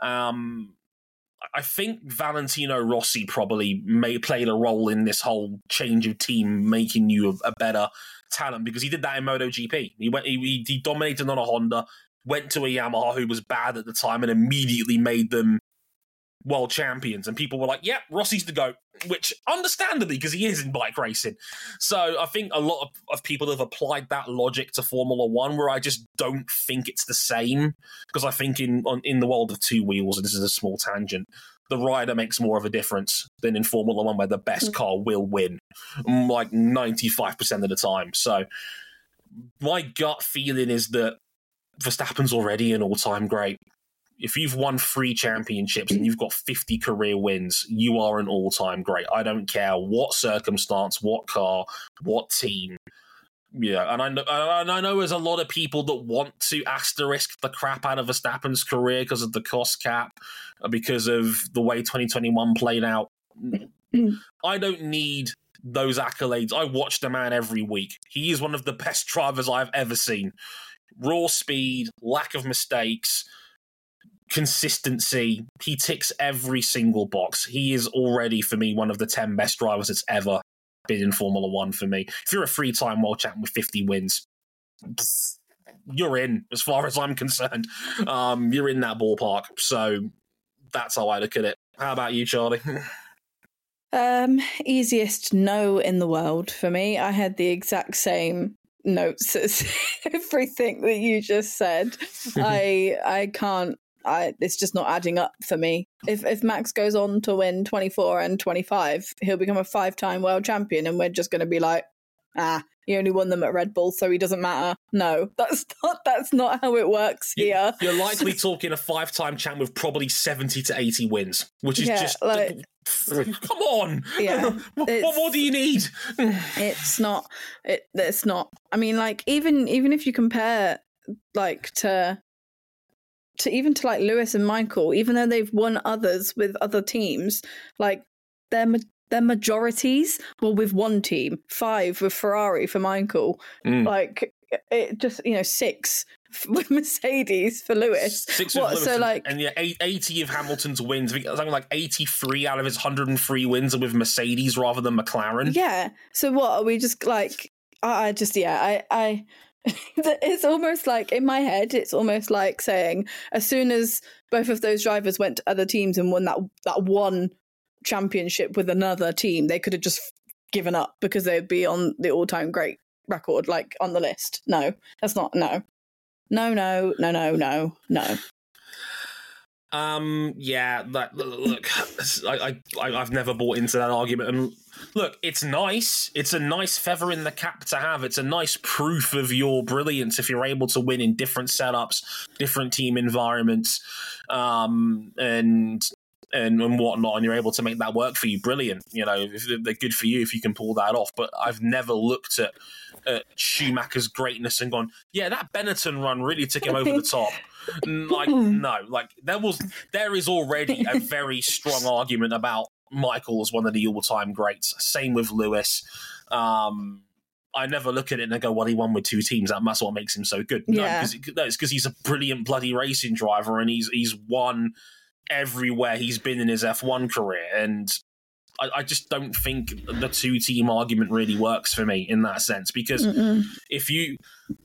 Um, I think Valentino Rossi probably may played a role in this whole change of team, making you a, better talent because he did that in MotoGP. He went, he, he dominated on a Honda, went to a Yamaha who was bad at the time, and immediately made them world champions, and people were like, "Yep, yeah, Rossi's the goat," which understandably because he is in bike racing. So I think a lot of, of, people have applied that logic to Formula One, where I just don't think it's the same because I think in on, in the world of two wheels, and this is a small tangent. The rider makes more of a difference than in Formula One, where the best mm. car will win, like ninety five percent of the time. So, my gut feeling is that Verstappen's already an all time great if you've won three championships and mm-hmm. you've got 50 career wins, you are an all time great. I don't care what circumstance, what car, what team. Yeah, and I know, and I know there's a lot of people that want to asterisk the crap out of Verstappen's career because of the cost cap, because of the way 2021 played out. I don't need those accolades. I watch the man every week. He is one of the best drivers I've ever seen. Raw speed, lack of mistakes, consistency. He ticks every single box. He is already, for me, one of the 10 best drivers that's ever been in Formula One for me. If you're a three time world champion with 50 wins, you're in as far as I'm concerned. Um, you're in that ballpark. So that's how I look at it. How about you, Charley? Um, easiest no in the world for me. I had the exact same notes as everything that you just said. I I can't I it's just not adding up for me. If if Max goes on to win 24 and 25, he'll become a five-time world champion and we're just going to be like, ah, he only won them at Red Bull, so he doesn't matter. No, that's not that's not how it works here. You're likely talking a five-time champ with probably 70 to 80 wins, which is Yeah, just like- come on. Yeah, what, what more do you need? it's not it it's not i mean like even even if you compare like to to even to like lewis and michael even though they've won others with other teams like their ma- their majorities were with one team five with ferrari for michael Mm. like it just you know six with mercedes for lewis Six What, Lewis so, and- like- and yeah, 80 of Hamilton's wins. I think something like 83 out of his 103 wins are with Mercedes rather than McLaren. Yeah. So what are we just like? I, I just yeah. I I. it's almost like in my head. It's almost like saying as soon as both of those drivers went to other teams and won that that one championship with another team, they could have just given up because they'd be on the all time great record, like on the list. No, that's not. No, no, no, no, no, no, no. Um, yeah, that look, I, I, I've never bought into that argument. And look, it's nice. It's a nice feather in the cap to have. It's a nice proof of your brilliance if you're able to win in different setups, different team environments, um, and and and whatnot, and you're able to make that work for you. Brilliant. You know, if they're good for you if you can pull that off. But I've never looked at. At Schumacher's greatness and gone, yeah, that Benetton run really took him over the top. Like no like there was there is already a very strong argument about michael as one of the all-time greats same with lewis um I never look at it and I go, well, he won with two teams. That- That's what makes him so good. Yeah. No, because no, it's because he's a brilliant bloody racing driver and he's he's won everywhere he's been in his F1 career. And I, I just don't think the two team argument really works for me in that sense because Mm-mm. if you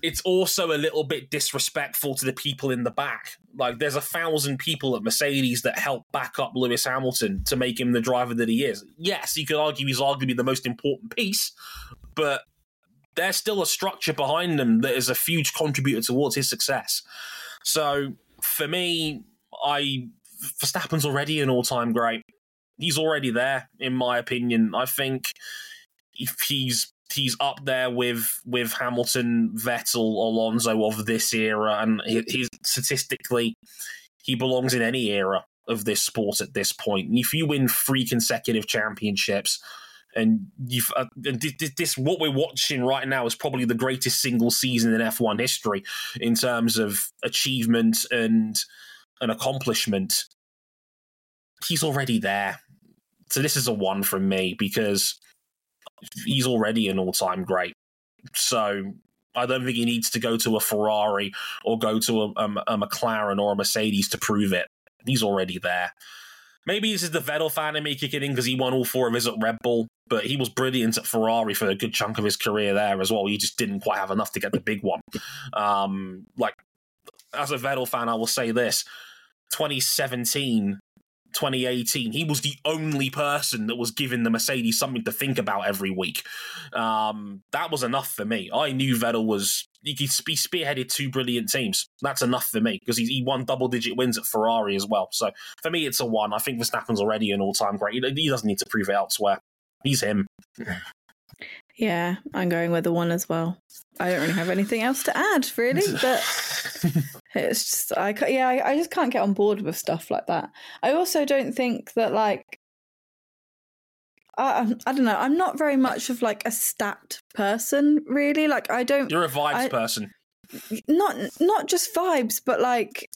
it's also a little bit disrespectful to the people in the back like there's a thousand people at mercedes that help back up lewis hamilton to make him the driver that he is yes you could argue he's arguably the most important piece but there's still a structure behind him that is a huge contributor towards his success so for me i verstappen's already an all-time great he's already there in my opinion i think if he's he's up there with with Hamilton, Vettel, Alonso of this era, and he, he's statistically he belongs in any era of this sport at this point. And if you win three consecutive championships, and you've uh, and thi- thi- this what we're watching right now is probably the greatest single season in F1 history in terms of achievement and an accomplishment. He's already there. So this is a one from me because he's already an all-time great. So I don't think he needs to go to a Ferrari or go to a, a, a McLaren or a Mercedes to prove it. He's already there. Maybe this is the Vettel fan in me kicking in because he won all four of his at Red Bull, but he was brilliant at Ferrari for a good chunk of his career there as well. He just didn't quite have enough to get the big one. Um, like as a Vettel fan, I will say this: 2017 2018, he was the only person that was giving the Mercedes something to think about every week. Um, that was enough for me. I knew Vettel was he, he spe- spearheaded two brilliant teams. That's enough for me because he, he won double digit wins at Ferrari as well. So for me, it's a one. I think Verstappen's already an all time great. He, he doesn't need to prove it elsewhere. He's him. Yeah, I'm going with the one as well. I don't really have anything else to add, really. But it's just, I yeah, I, I just can't get on board with stuff like that. I also don't think that like, I, I don't know. I'm not very much of like a stat person, really. Like, I don't You're a vibes I- person. not not just vibes, but like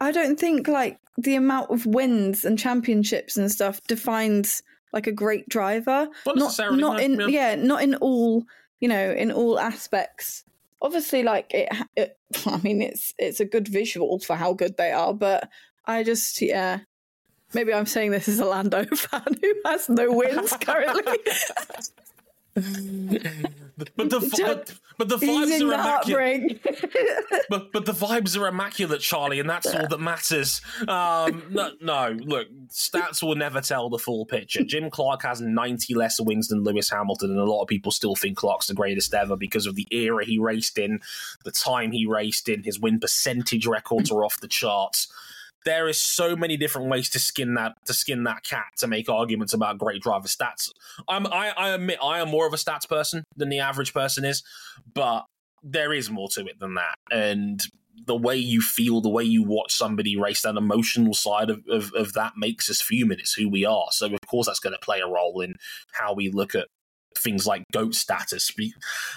I don't think like the amount of wins and championships and stuff defines like a great driver. Not Not not no, in yeah, not in all you know in all aspects. Obviously, like it, it. I mean, it's it's a good visual for how good they are, but I just yeah. Maybe I'm saying this as a Lando fan who has no wins currently. but the but, but the vibes are immaculate. But but the vibes are immaculate, Charley, and that's all that matters. Um, no, no, look, stats will never tell the full picture. Jim Clark has 90 less wins than Lewis Hamilton, and a lot of people still think Clark's the greatest ever because of the era he raced in, the time he raced in. His win percentage records are off the charts. There is so many different ways to skin that to skin that cat to make arguments about great driver stats. I'm, I, I admit I am more of a stats person than the average person is, but there is more to it than that. And the way you feel, the way you watch somebody race, that emotional side of, of, of that makes us human. It's who we are. So, of course, that's going to play a role in how we look at things like goat status.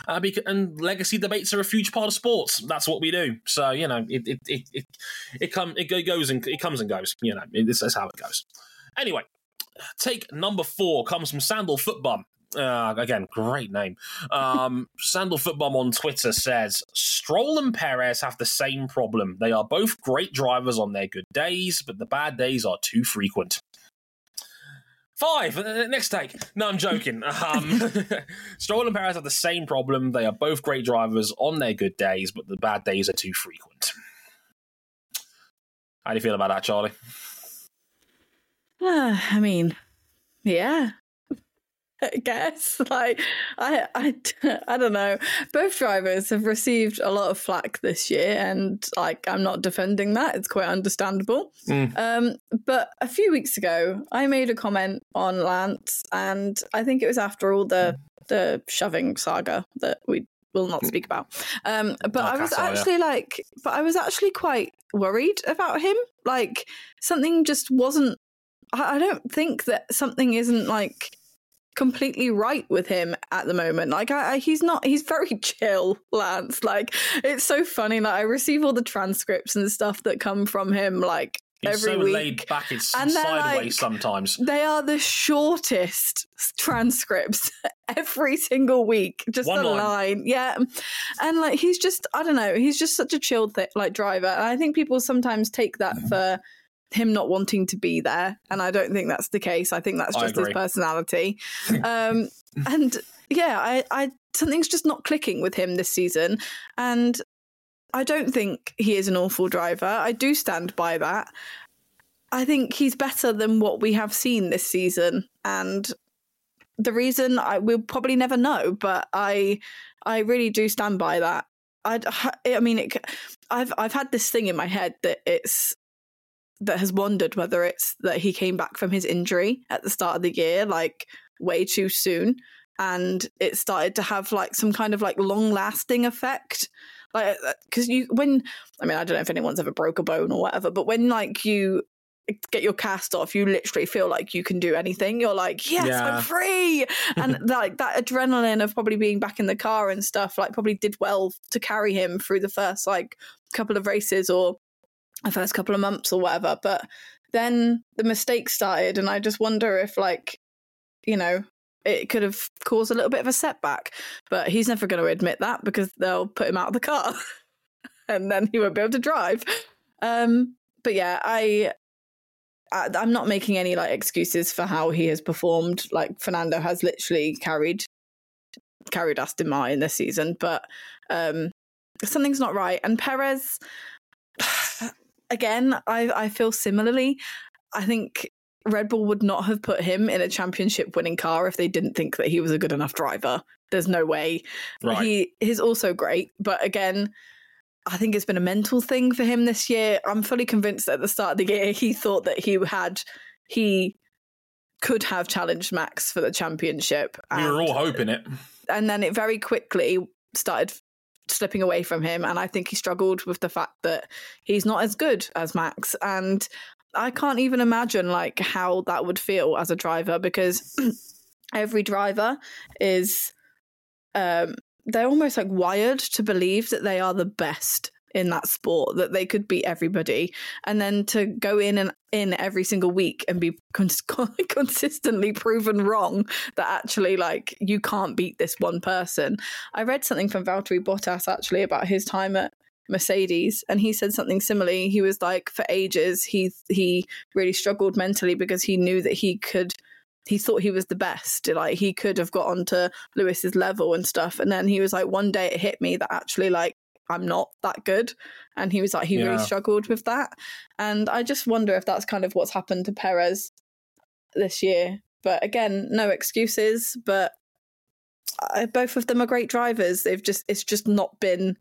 Uh, and legacy debates are a huge part of sports. That's what we do. So, you know, it it it it, it, come, it goes and it comes and goes. You know, this is how it goes. Anyway, take number four comes from Sandal Footbum. Uh, again, great name. Um, Sandal Footbum on Twitter says Stroll and Perez have the same problem. They are both great drivers on their good days, but the bad days are too frequent. Five. Next take. No, I'm joking. Um, Stroll and Perez have the same problem. They are both great drivers on their good days, but the bad days are too frequent. How do you feel about that, Charley? Uh, I mean, yeah. I guess like I, I I don't know. Both drivers have received a lot of flack this year, and like I'm not defending that. It's quite understandable. Mm. Um, but a few weeks ago, I made a comment on Lance, and I think it was after all the the shoving saga that we will not speak about. Um, but I was actually like, but I was actually quite worried about him. Like something just wasn't. I don't think that something isn't like completely right with him at the moment. Like I, I, he's not he's very chill, Lance. Like it's so funny that I receive all the transcripts and stuff that come from him like He's every so week. laid back, it's and sideways like, sometimes. They are the shortest transcripts every single week. Just One a line. line. Yeah. And like he's just I don't know, he's just such a chilled th- like driver. And I think people sometimes take that mm. for him not wanting to be there. And I don't think that's the case. I think that's just his personality. Um, and yeah, I, I something's just not clicking with him this season. And I don't think he is an awful driver. I do stand by that. I think he's better than what we have seen this season. And the reason I will probably never know, but I I really do stand by that. I, I mean, it, I've I've had this thing in my head that it's that has wondered whether it's that he came back from his injury at the start of the year, like way too soon, and it started to have like some kind of like long lasting effect. Like, because uh, you, when, I mean, I don't know if anyone's ever broke a bone or whatever, but when like you get your cast off, you literally feel like you can do anything. You're like, yes, yeah. I'm free. and like that adrenaline of probably being back in the car and stuff, like probably did well to carry him through the first like couple of races or the first couple of months or whatever. But then the mistakes started, and I just wonder if, like, you know, it could have caused a little bit of a setback. But he's never going to admit that because they'll put him out of the car, and then he won't be able to drive. Um, but yeah, I, I I'm not making any like excuses for how he has performed. Like Fernando has literally carried carried Aston Martin this season, but um, something's not right. And Perez, again, I, I feel similarly. I think Red Bull would not have put him in a championship winning car if they didn't think that he was a good enough driver. There's no way. Right. He is also great, but again, I think it's been a mental thing for him this year. I'm fully convinced that at the start of the year he thought that he had he could have challenged Max for the championship. And, We were all hoping it. And then it very quickly started slipping away from him. And I think he struggled with the fact that he's not as good as Max. And I can't even imagine like how that would feel as a driver because every driver is um they're almost like wired to believe that they are the best in that sport that they could beat everybody and then to go in and in every single week and be cons- consistently proven wrong that actually like you can't beat this one person i read something from valtteri bottas actually about his time at mercedes and he said something similar he was like for ages he he really struggled mentally because he knew that he could he thought he was the best. Like he could have got onto Lewis's level and stuff. And then he was like, one day it hit me that actually like I'm not that good. And he was like, he yeah. really struggled with that. And I just wonder if that's kind of what's happened to Perez this year. But again, no excuses. But I, both of them are great drivers. They've just it's just not been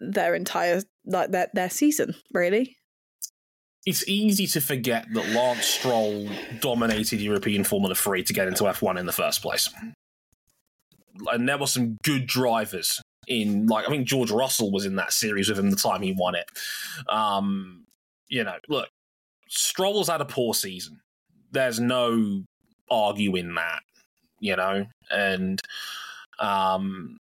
their entire like their their season really. It's easy to forget that Lance Stroll dominated European Formula 3 to get into F1 in the first place. And there were some good drivers in, like, I think George Russell was in that series with him the time he won it. Um, you know, look, Stroll's had a poor season. There's no arguing that, you know, and um,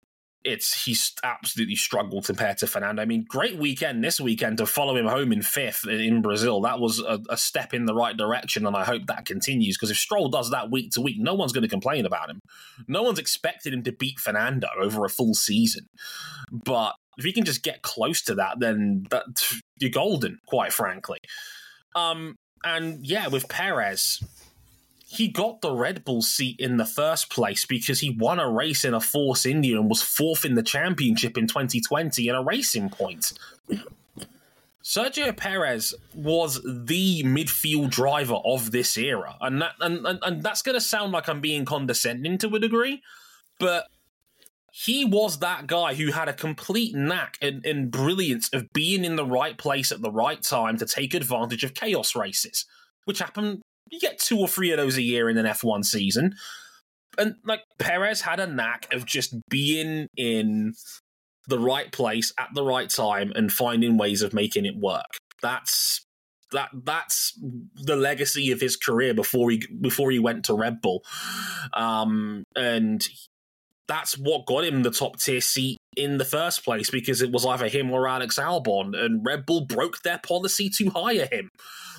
it's he's absolutely struggled compared to Fernando. I mean, great weekend this weekend to follow him home in fifth in Brazil. That was a, a step in the right direction, and I hope that continues because if Stroll does that week to week, no one's going to complain about him. No one's expected him to beat Fernando over a full season, but if he can just get close to that, then that you're golden, quite frankly. Um, and yeah, with Perez, he got the Red Bull seat in the first place because he won a race in a Force India and was fourth in the championship in 2020 in a racing point. Sergio Perez was the midfield driver of this era, and that and, and, and that's going to sound like I'm being condescending to a degree, but he was that guy who had a complete knack and, and brilliance of being in the right place at the right time to take advantage of chaos races, which happened you get two or three of those a year in an F1 season. And like Perez had a knack of just being in the right place at the right time and finding ways of making it work. That's that that's the legacy of his career before he before he went to Red Bull. Um, and that's what got him the top tier seat in the first place because it was either him or Alex Albon, and Red Bull broke their policy to hire him.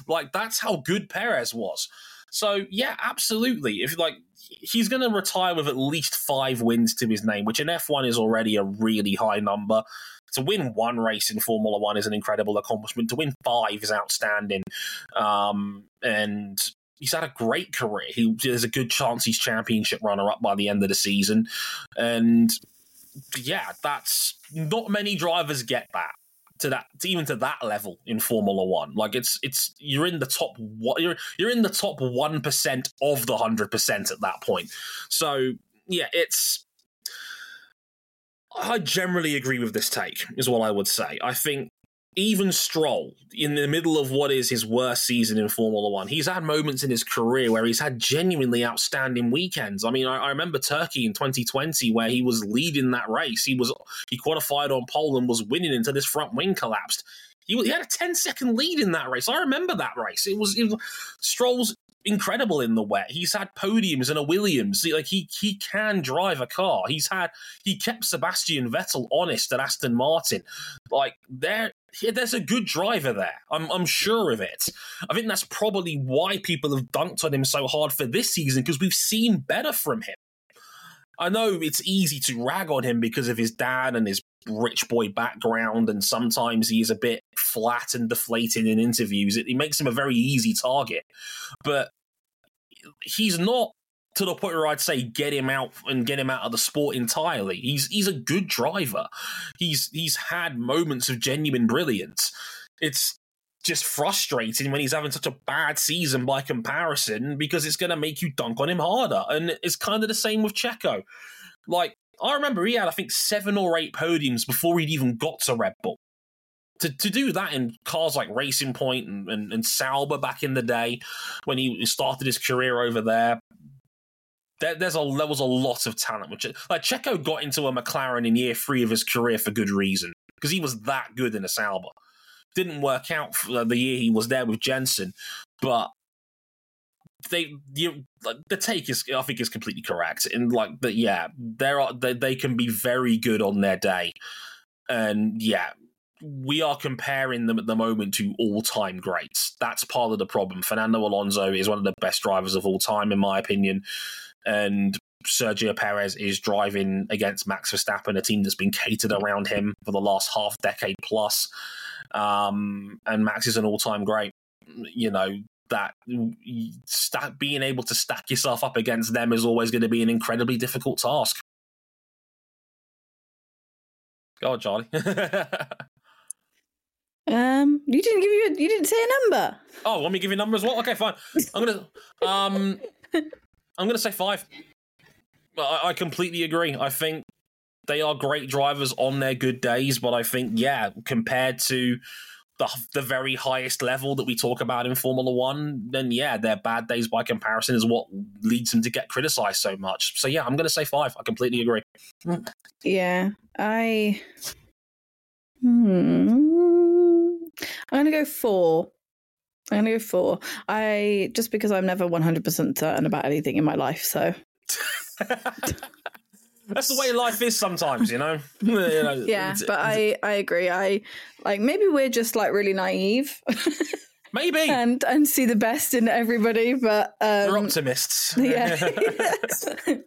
Like that's how good Perez was. So yeah, absolutely. If like he's going to retire with at least five wins to his name, which in F1 is already a really high number. To win one race in Formula One is an incredible accomplishment. To win five is outstanding. Um, and he's had a great career. He, there's a good chance he's championship runner up by the end of the season. And yeah, that's not many drivers get that to that to even to that level in Formula One. Like it's it's you're in the top what you're you're in the top one percent of the hundred percent at that point. So yeah, it's I generally agree with this take, is what I would say. I think even Stroll, in the middle of what is his worst season in Formula One, he's had moments in his career where he's had genuinely outstanding weekends. I mean, I, I, remember Turkey in 2020 where he was leading that race. He was he qualified on pole and was winning until his front wing collapsed. He, he had a 10 second lead in that race. I remember that race. It was, it was Stroll's incredible in the wet. He's had podiums in a Williams. Like he he can drive a car. He's had he kept Sebastian Vettel honest at Aston Martin. Like there yeah, there's a good driver there. I'm, I'm sure of it. I think that's probably why people have dunked on him so hard for this season because we've seen better from him. I know it's easy to rag on him because of his dad and his rich boy background, and sometimes he is a bit flat and deflated in interviews. It, it makes him a very easy target. But he's not to the point where I'd say get him out and get him out of the sport entirely. He's he's a good driver. He's he's had moments of genuine brilliance. It's just frustrating when he's having such a bad season by comparison because it's going to make you dunk on him harder. And it's kind of the same with Checo. Like I remember he had I think seven or eight podiums before he'd even got to Red Bull. To, to do that in cars like Racing Point and, and, and Sauber back in the day when he started his career over there, there, there's a there was a lot of talent. Which like Checo got into a McLaren in year three of his career for good reason because he was that good in a Sauber. Didn't work out for uh, the year he was there with Jenson, but they you the take is I think is completely correct. And like that, yeah, there are they, they can be very good on their day, and yeah, we are comparing them at the moment to all time greats. That's part of the problem. Fernando Alonso is one of the best drivers of all time, in my opinion and Sergio Perez is driving against Max Verstappen, a team that's been catered around him for the last half decade plus. Um, and Max is an all time great. You know, that stack, being able to stack yourself up against them is always going to be an incredibly difficult task. Go on, Charley. um, you didn't give you you didn't say a number. Oh, want me to give you a number as well? Okay, fine. I'm gonna um, I'm gonna say five. I, I completely agree. I think they are great drivers on their good days, but I think yeah, compared to the the very highest level that we talk about in Formula One, then yeah, their bad days by comparison is what leads them to get criticized so much. So yeah, I'm going to say five. I completely agree. Yeah, I. Hmm. I'm going to go four. I'm to go four. I just because I'm never 100% certain about anything in my life, so. That's the way life is sometimes, you know. you know yeah, but I I agree. I like maybe we're just like really naive. Maybe and and see the best in everybody, but um, we're optimists. Yeah,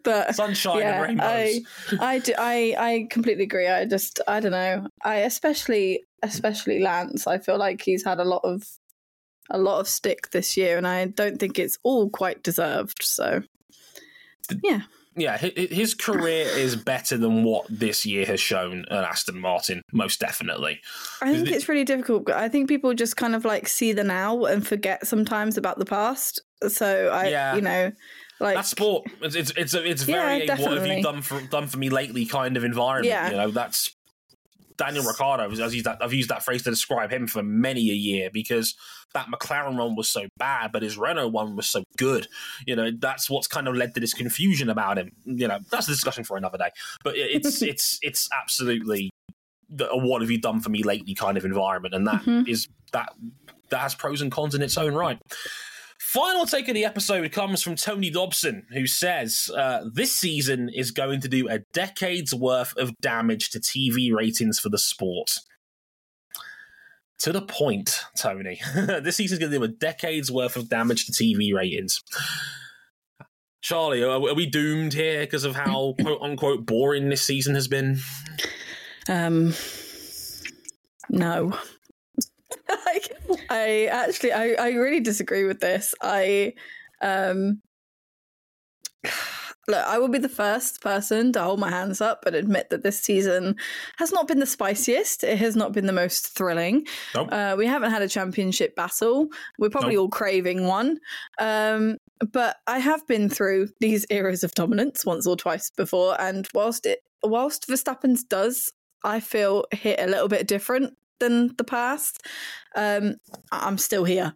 but sunshine yeah, and rainbows. I I, do, I I completely agree. I just I don't know. I especially especially Lance. I feel like he's had a lot of a lot of stick this year, and I don't think it's all quite deserved. So yeah yeah, his career is better than what this year has shown at Aston Martin, most definitely. I think it's really difficult. I think people just kind of like see the now and forget sometimes about the past. So I, yeah. you know, like that sport. It's it's it's, it's very yeah, what have you done for done for me lately kind of environment. Yeah. you know that's Daniel Ricciardo. I've used that I've used that phrase to describe him for many a year because that McLaren one was so bad, but his Renault one was so good. You know, that's what's kind of led to this confusion about him. You know, that's a discussion for another day. But it's it's it's absolutely the what have you done for me lately kind of environment, and that mm-hmm. is that that has pros and cons in its own right. Final take of the episode comes from Tony Dobson, who says uh, this season is going to do a decade's worth of damage to TV ratings for the sport to the point, Tony. this season's going to do a decade's worth of damage to TV ratings. Charley, are, are we doomed here because of how quote unquote boring this season has been? Um, no. I actually, I, I really disagree with this. I, um, Look, I will be the first person to hold my hands up and admit that this season has not been the spiciest. It has not been the most thrilling. Nope. Uh, we haven't had a championship battle. We're probably nope. all craving one. Um, but I have been through these eras of dominance once or twice before, and whilst it whilst Verstappen's does, I feel hit a little bit different than the past. Um, I'm still here.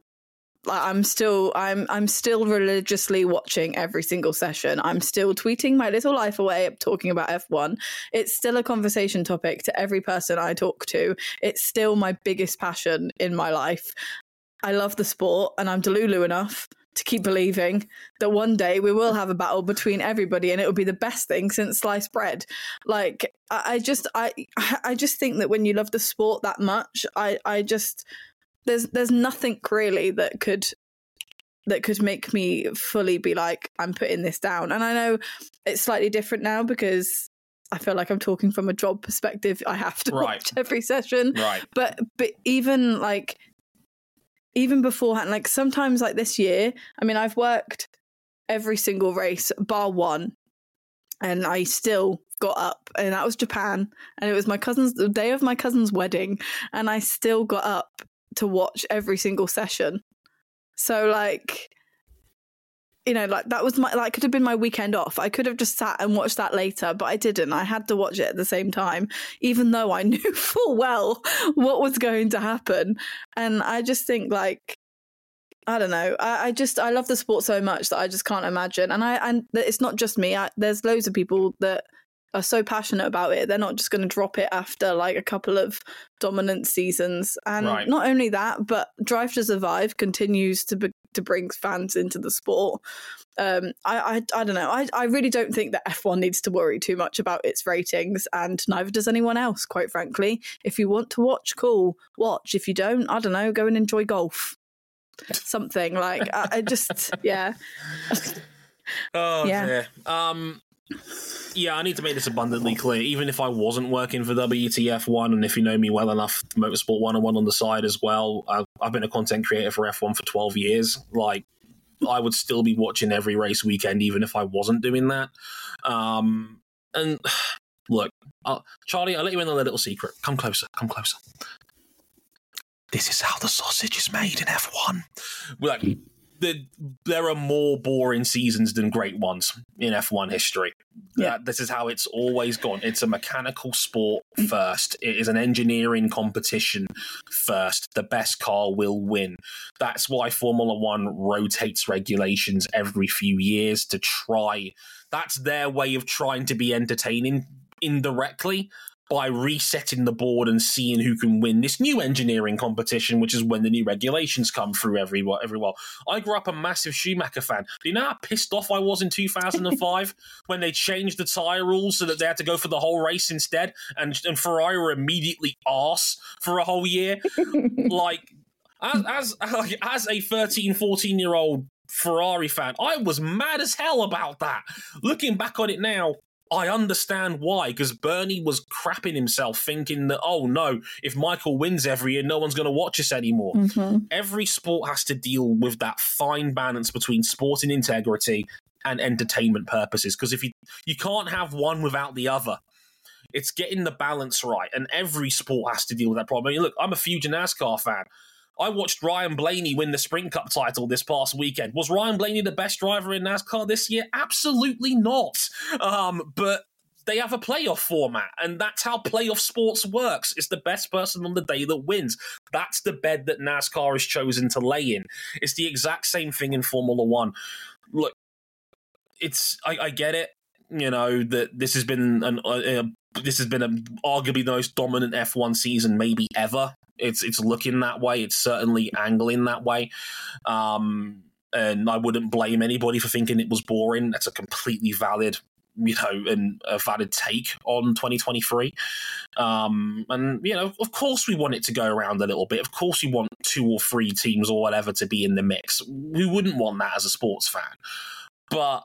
I'm still I'm I'm still religiously watching every single session. I'm still tweeting my little life away talking about F1. It's still a conversation topic to every person I talk to. It's still my biggest passion in my life. I love the sport and I'm delulu enough to keep believing that one day we will have a battle between everybody and it will be the best thing since sliced bread. Like I, I just I I just think that when you love the sport that much, I I just there's there's nothing really that could that could make me fully be like I'm putting this down. And I know it's slightly different now because I feel like I'm talking from a job perspective. I have to right. watch every session. Right. But but even like even beforehand, like sometimes like this year, I mean I've worked every single race bar one and I still got up and that was Japan and it was my cousin's the day of my cousin's wedding and I still got up to watch every single session. So like you know, like that was my like could have been my weekend off. I could have just sat and watched that later, but I didn't. I had to watch it at the same time, even though I knew full well what was going to happen. And I just think like I don't know. I, I just I love the sport so much that I just can't imagine. And I and it's not just me. I, there's loads of people that are so passionate about it, they're not just going to drop it after like a couple of dominant seasons. And right. not only that, but Drive to Survive continues to be, to bring fans into the sport. Um, I, I, I don't know. I, I really don't think that F1 needs to worry too much about its ratings, and neither does anyone else. Quite frankly, if you want to watch, cool, watch. If you don't, I don't know, go and enjoy golf. Something like I, I just yeah. oh yeah. Dear. Um, yeah, I need to make this abundantly clear. Even if I wasn't working for WTF1, and if you know me well enough, Motorsport 101 on the side as well, I, I've been a content creator for F1 for 12 years. Like, I would still be watching every race weekend, even if I wasn't doing that. Um, and look, uh, Charley, I'll let you in on a little secret. Come closer, come closer. This is how the sausage is made in F1. We're like, the, there are more boring seasons than great ones in F1 history. Yeah. Uh, this is how it's always gone. It's a mechanical sport first. It is an engineering competition first. The best car will win. That's why Formula One rotates regulations every few years to try. That's their way of trying to be entertaining indirectly by resetting the board and seeing who can win this new engineering competition, which is when the new regulations come through every every while. I grew up a massive Schumacher fan. Do you know how pissed off I was in 2005 when they changed the tire rules so that they had to go for the whole race instead, and, and Ferrari were immediately arse for a whole year? like, as as as a 13, 14 year old Ferrari fan, I was mad as hell about that. Looking back on it now, I understand why, because Bernie was crapping himself thinking that, oh no, if Michael wins every year, no one's going to watch us anymore. Mm-hmm. Every sport has to deal with that fine balance between sporting integrity and entertainment purposes, because if you, you can't have one without the other. It's getting the balance right, and every sport has to deal with that problem. I mean, look, I'm a huge NASCAR fan. I watched Ryan Blaney win the Sprint Cup title this past weekend. Was Ryan Blaney the best driver in NASCAR this year? Absolutely not. Um, but they have a playoff format, and that's how playoff sports works. It's the best person on the day that wins. That's the bed that NASCAR has chosen to lay in. It's the exact same thing in Formula One. Look, it's I, I get it. You know that this has been an uh, this has been a, arguably the most dominant F1 season maybe ever it's it's looking that way. It's certainly angling that way. Um, and I wouldn't blame anybody for thinking it was boring. That's a completely valid, you know, and a valid take on 2023. Um, and you know, of course, we want it to go around a little bit. Of course, we want two or three teams or whatever to be in the mix. We wouldn't want that as a sports fan, but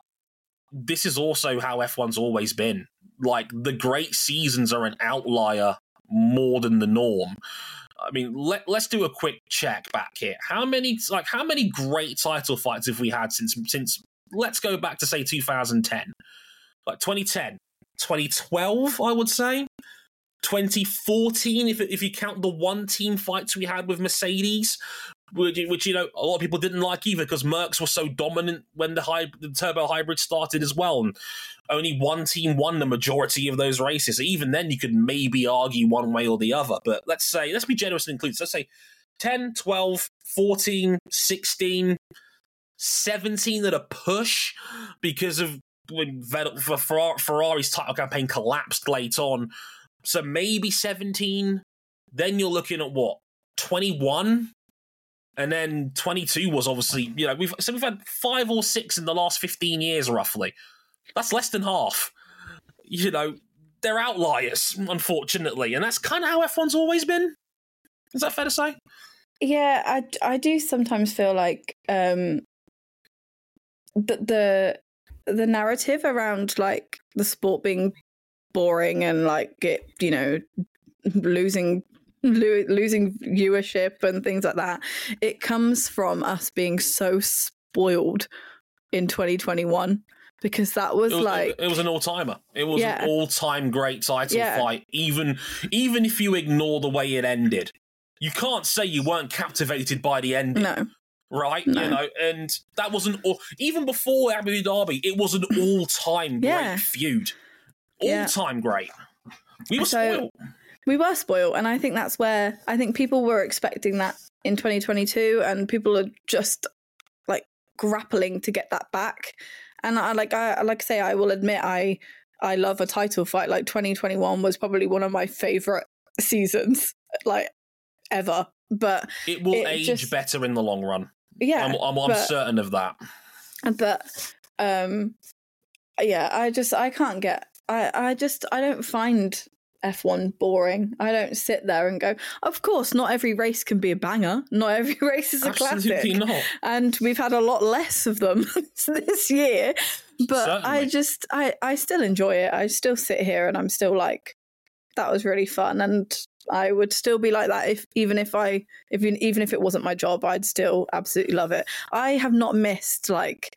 this is also how F1's always been. Like the great seasons are an outlier more than the norm. I mean, let, let's do a quick check back here. How many like how many great title fights have we had since since let's go back to say 2010. Like 2010, 2012, I would say. 2014 if if you count the one team fights we had with Mercedes, which, which, you know a lot of people didn't like either because Mercs was so dominant when the, high, the turbo hybrid started as well, and only one team won the majority of those races. Even then, you could maybe argue one way or the other. But let's say let's be generous and include. So let's say 10, 12, 14, 16, 17 at a push because of when Ferrari's title campaign collapsed late on. So maybe 17. Then you're looking at what 21 and then 22 was obviously you know we've so we've had five or six in the last 15 years roughly. That's less than half. You know they're outliers unfortunately. And that's kind of how f1's always been. Is that fair to say? Yeah i i do sometimes feel like um the the the narrative around like the sport being boring and like it you know losing lo- losing viewership and things like that. It comes from us being so spoiled in 2021 because that was, it was like it was an all timer. It was yeah. an all time great title yeah. fight. Even even if you ignore the way it ended, you can't say you weren't captivated by the ending. No. Right, no. you know, and that wasn't all. Even before Abu Dhabi, it was an all-time yeah. great feud, all-time great. We were so, spoiled we were spoiled and i think that's where i think people were expecting that in 2022 and people are just like grappling to get that back. And i like i like i say i will admit i i love a title fight. Like 2021 was probably one of my favorite seasons like ever. But it will it age just, better in the long run. Yeah i'm, I'm, I'm but, certain of that. But um yeah i just i can't get I, I just I don't find F1 boring. I don't sit there and go, of course, not every race can be a banger. Not every race is a Absolutely classic. Not. And we've had a lot less of them this year. But Certainly. I just, I, I still enjoy it. I still sit here and I'm still like, that was really fun. And I would still be like that if even if I if even if it wasn't my job, I'd still absolutely love it. I have not missed like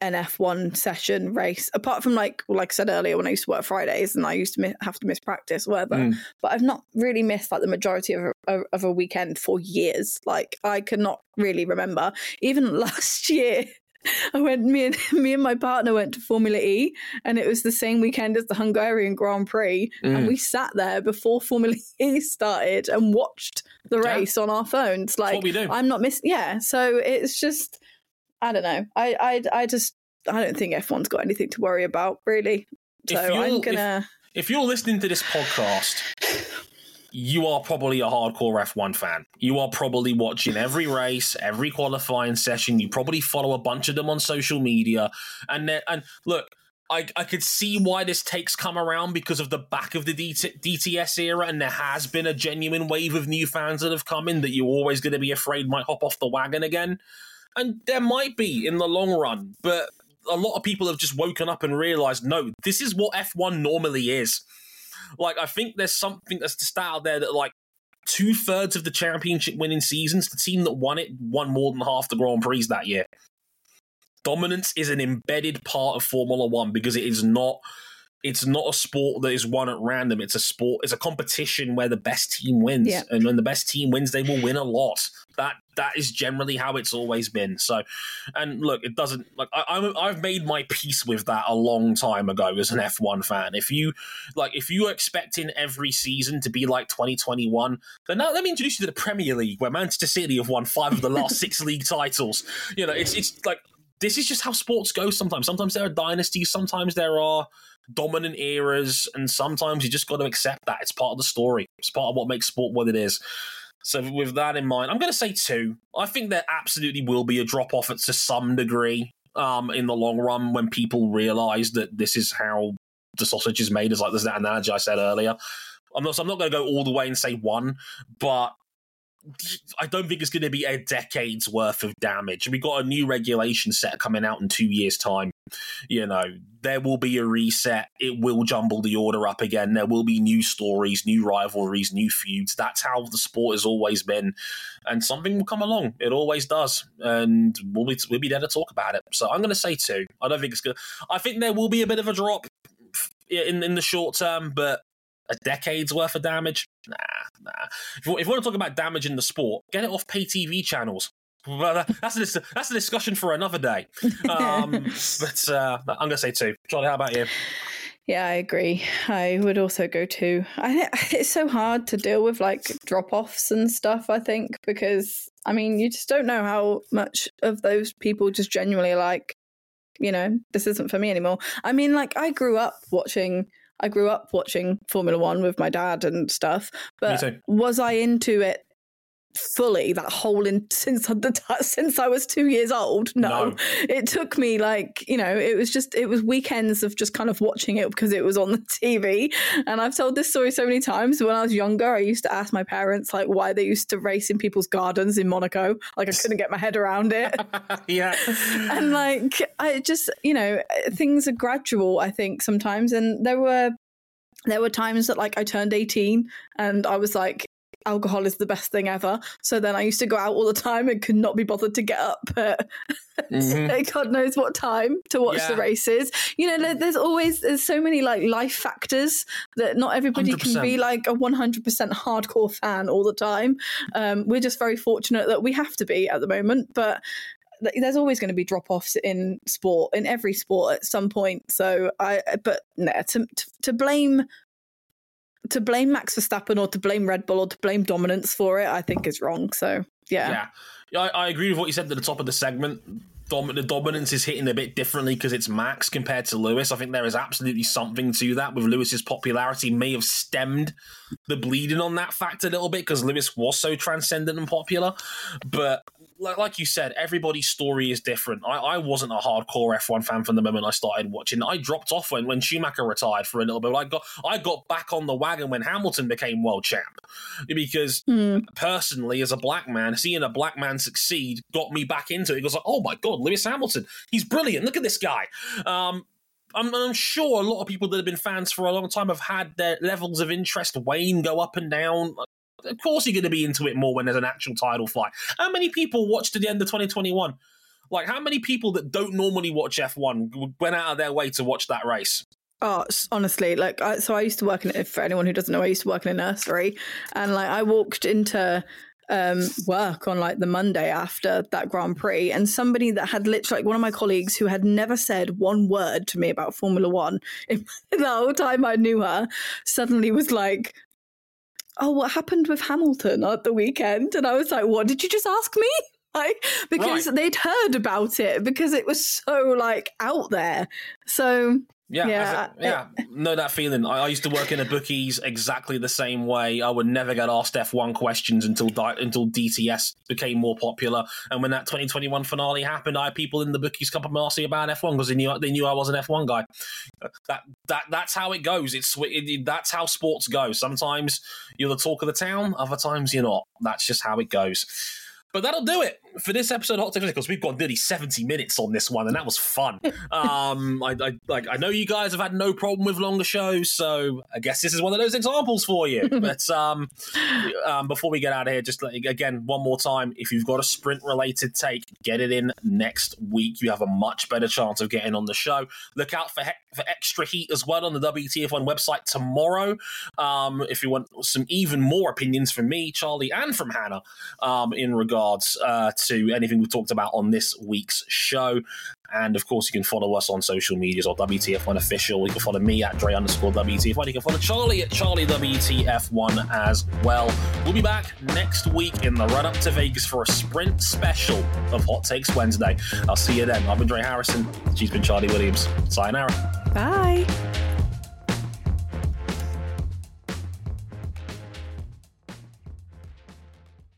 an F1 session race, apart from like like I said earlier when I used to work Fridays and I used to have to miss practice, whatever. Mm. But I've not really missed like the majority of a, of a weekend for years. Like I cannot really remember. Even last year, I went me and me and my partner went to Formula E, and it was the same weekend as the Hungarian Grand Prix, mm. and we sat there before Formula E started and watched the race yeah. on our phones. Like I'm not missing. Yeah, so it's just I don't know. I I I just I don't think F1's got anything to worry about really. So I'm gonna. If, if you're listening to this podcast, you are probably a hardcore F1 fan. You are probably watching every race, every qualifying session. You probably follow a bunch of them on social media. And and look, I, I could see why this takes come around because of the back of the DT, DTS era, and there has been a genuine wave of new fans that have come in that you're always going to be afraid might hop off the wagon again. And there might be in the long run, but a lot of people have just woken up and realized no, this is what F1 normally is. Like, I think there's something that's just out there that, like, two thirds of the championship winning seasons, the team that won it won more than half the Grand Prix that year. Dominance is an embedded part of Formula One because it is not it's not a sport that is won at random. It's a sport. It's a competition where the best team wins, yeah. and when the best team wins, they will win a lot. That that is generally how it's always been. So, and look, it doesn't like I, I've made my peace with that a long time ago as an F one fan. If you like, if you are expecting every season to be like 2021, then now let me introduce you to the Premier League, where Manchester City have won five of the last six league titles. You know, it's it's like this is just how sports go sometimes. Sometimes there are dynasties, sometimes there are dominant eras, and sometimes you just got to accept that. It's part of the story, it's part of what makes sport what it is. So, with that in mind, I'm going to say two. I think there absolutely will be a drop off to some degree um, in the long run when people realize that this is how the sausage is made, as like there's that analogy I said earlier. I'm not, so I'm not going to go all the way and say one, but I don't think it's going to be a decade's worth of damage. We got a new regulation set coming out in two years' time. You know, there will be a reset. It will jumble the order up again. There will be new stories, new rivalries, new feuds. That's how the sport has always been. And something will come along. It always does. And we'll be, we'll be there to talk about it. So I'm going to say two. I don't think it's good. I think there will be a bit of a drop in in the short term, but a decade's worth of damage? Nah, nah. If you, if you want to talk about damage in the sport, get it off pay TV channels. That's a that's a discussion for another day. Um, but uh, I'm going to say two. Charley, how about you? Yeah, I agree. I would also go two. I it's so hard to deal with like drop offs and stuff. I think because I mean you just don't know how much of those people just genuinely like, you know, this isn't for me anymore. I mean, like I grew up watching I grew up watching Formula One with my dad and stuff, but was I into it fully that whole in since the since I was two years old. No. no. it took me like you know it was just it was weekends of just kind of watching it because it was on the TV. And I've told this story so many times. When I was younger, I used to ask my parents like why they used to race in people's gardens in Monaco. Like I couldn't get my head around it. yeah, and like I just you know things are gradual. I think sometimes, and there were there were times that like I turned 18 and I was like alcohol is the best thing ever. So then I used to go out all the time and could not be bothered to get up at mm-hmm. God knows what time to watch yeah. the races. You know, there's always there's so many like life factors that not everybody 100%. can be like a 100% hardcore fan all the time. Um, we're just very fortunate that we have to be at the moment, but there's always going to be drop offs in sport in every sport at some point so i but no, to, to blame to blame Max Verstappen or to blame Red Bull or to blame dominance for it, I think is wrong. So yeah, yeah, I, I agree with what you said at the top of the segment. Dom- the dominance is hitting a bit differently because it's Max compared to Lewis. I think there is absolutely something to that. With Lewis's popularity, may have stemmed the bleeding on that fact a little bit because Lewis was so transcendent and popular. But like, like you said, everybody's story is different. I, I wasn't a hardcore F1 fan from the moment I started watching. I dropped off when, when Schumacher retired for a little bit. I got I got back on the wagon when Hamilton became world champ because mm. personally, as a black man, seeing a black man succeed got me back into it. It was like, oh my god, Lewis Hamilton, he's brilliant. Look at this guy. Um, I'm, I'm, sure a lot of people that have been fans for a long time have had their levels of interest wane, go up and down. Of course, you're going to be into it more when there's an actual title fight. How many people watched to the end of 2021? Like, how many people that don't normally watch F1 went out of their way to watch that race? Oh, honestly, like, I, so I used to work in, for anyone who doesn't know, I used to work in a nursery. And, like, I walked into um, work on like the Monday after that Grand Prix, and somebody that had literally like one of my colleagues who had never said one word to me about Formula One in the whole time I knew her, suddenly was like, "Oh, what happened with Hamilton at the weekend?" And I was like, "What did you just ask me?" Like, because right. they'd heard about it because it was so like out there. So yeah, yeah, a, yeah. know that feeling. I, I, used to work in a bookies exactly the same way. I would never get asked F1 questions until until DTS became more popular. And when that 2021 finale happened, I had people in the bookies come up and ask me about F1 because they knew they knew I was an F1 guy. That that that's how it goes. It's it, that's how sports go. Sometimes you're the talk of the town. Other times you're not. That's just how it goes. But that'll do it for this episode of Hot Takes because we've got nearly 70 minutes on this one, and that was fun. um, I, I, like I know you guys have had no problem with longer shows, so I guess this is one of those examples for you. but um, um, before we get out of here, just like, again one more time, if you've got a sprint related take, get it in next week. You have a much better chance of getting on the show. Look out for he- for extra heat as well on the WTF1 website tomorrow. Um, if you want some even more opinions from me, Charley, and from Hannah um, in regards uh, to anything we've talked about on this week's show. And of course, you can follow us on social medias or WTF1 official. You can follow me at Dre underscore WTF1. You can follow Charley at Charley WTF1 as well. We'll be back next week in the run up to Vegas for a sprint special of Hot Takes Wednesday. I'll see you then. I've been Dre Harrison. She's been Charley Williams. Sayonara. Bye.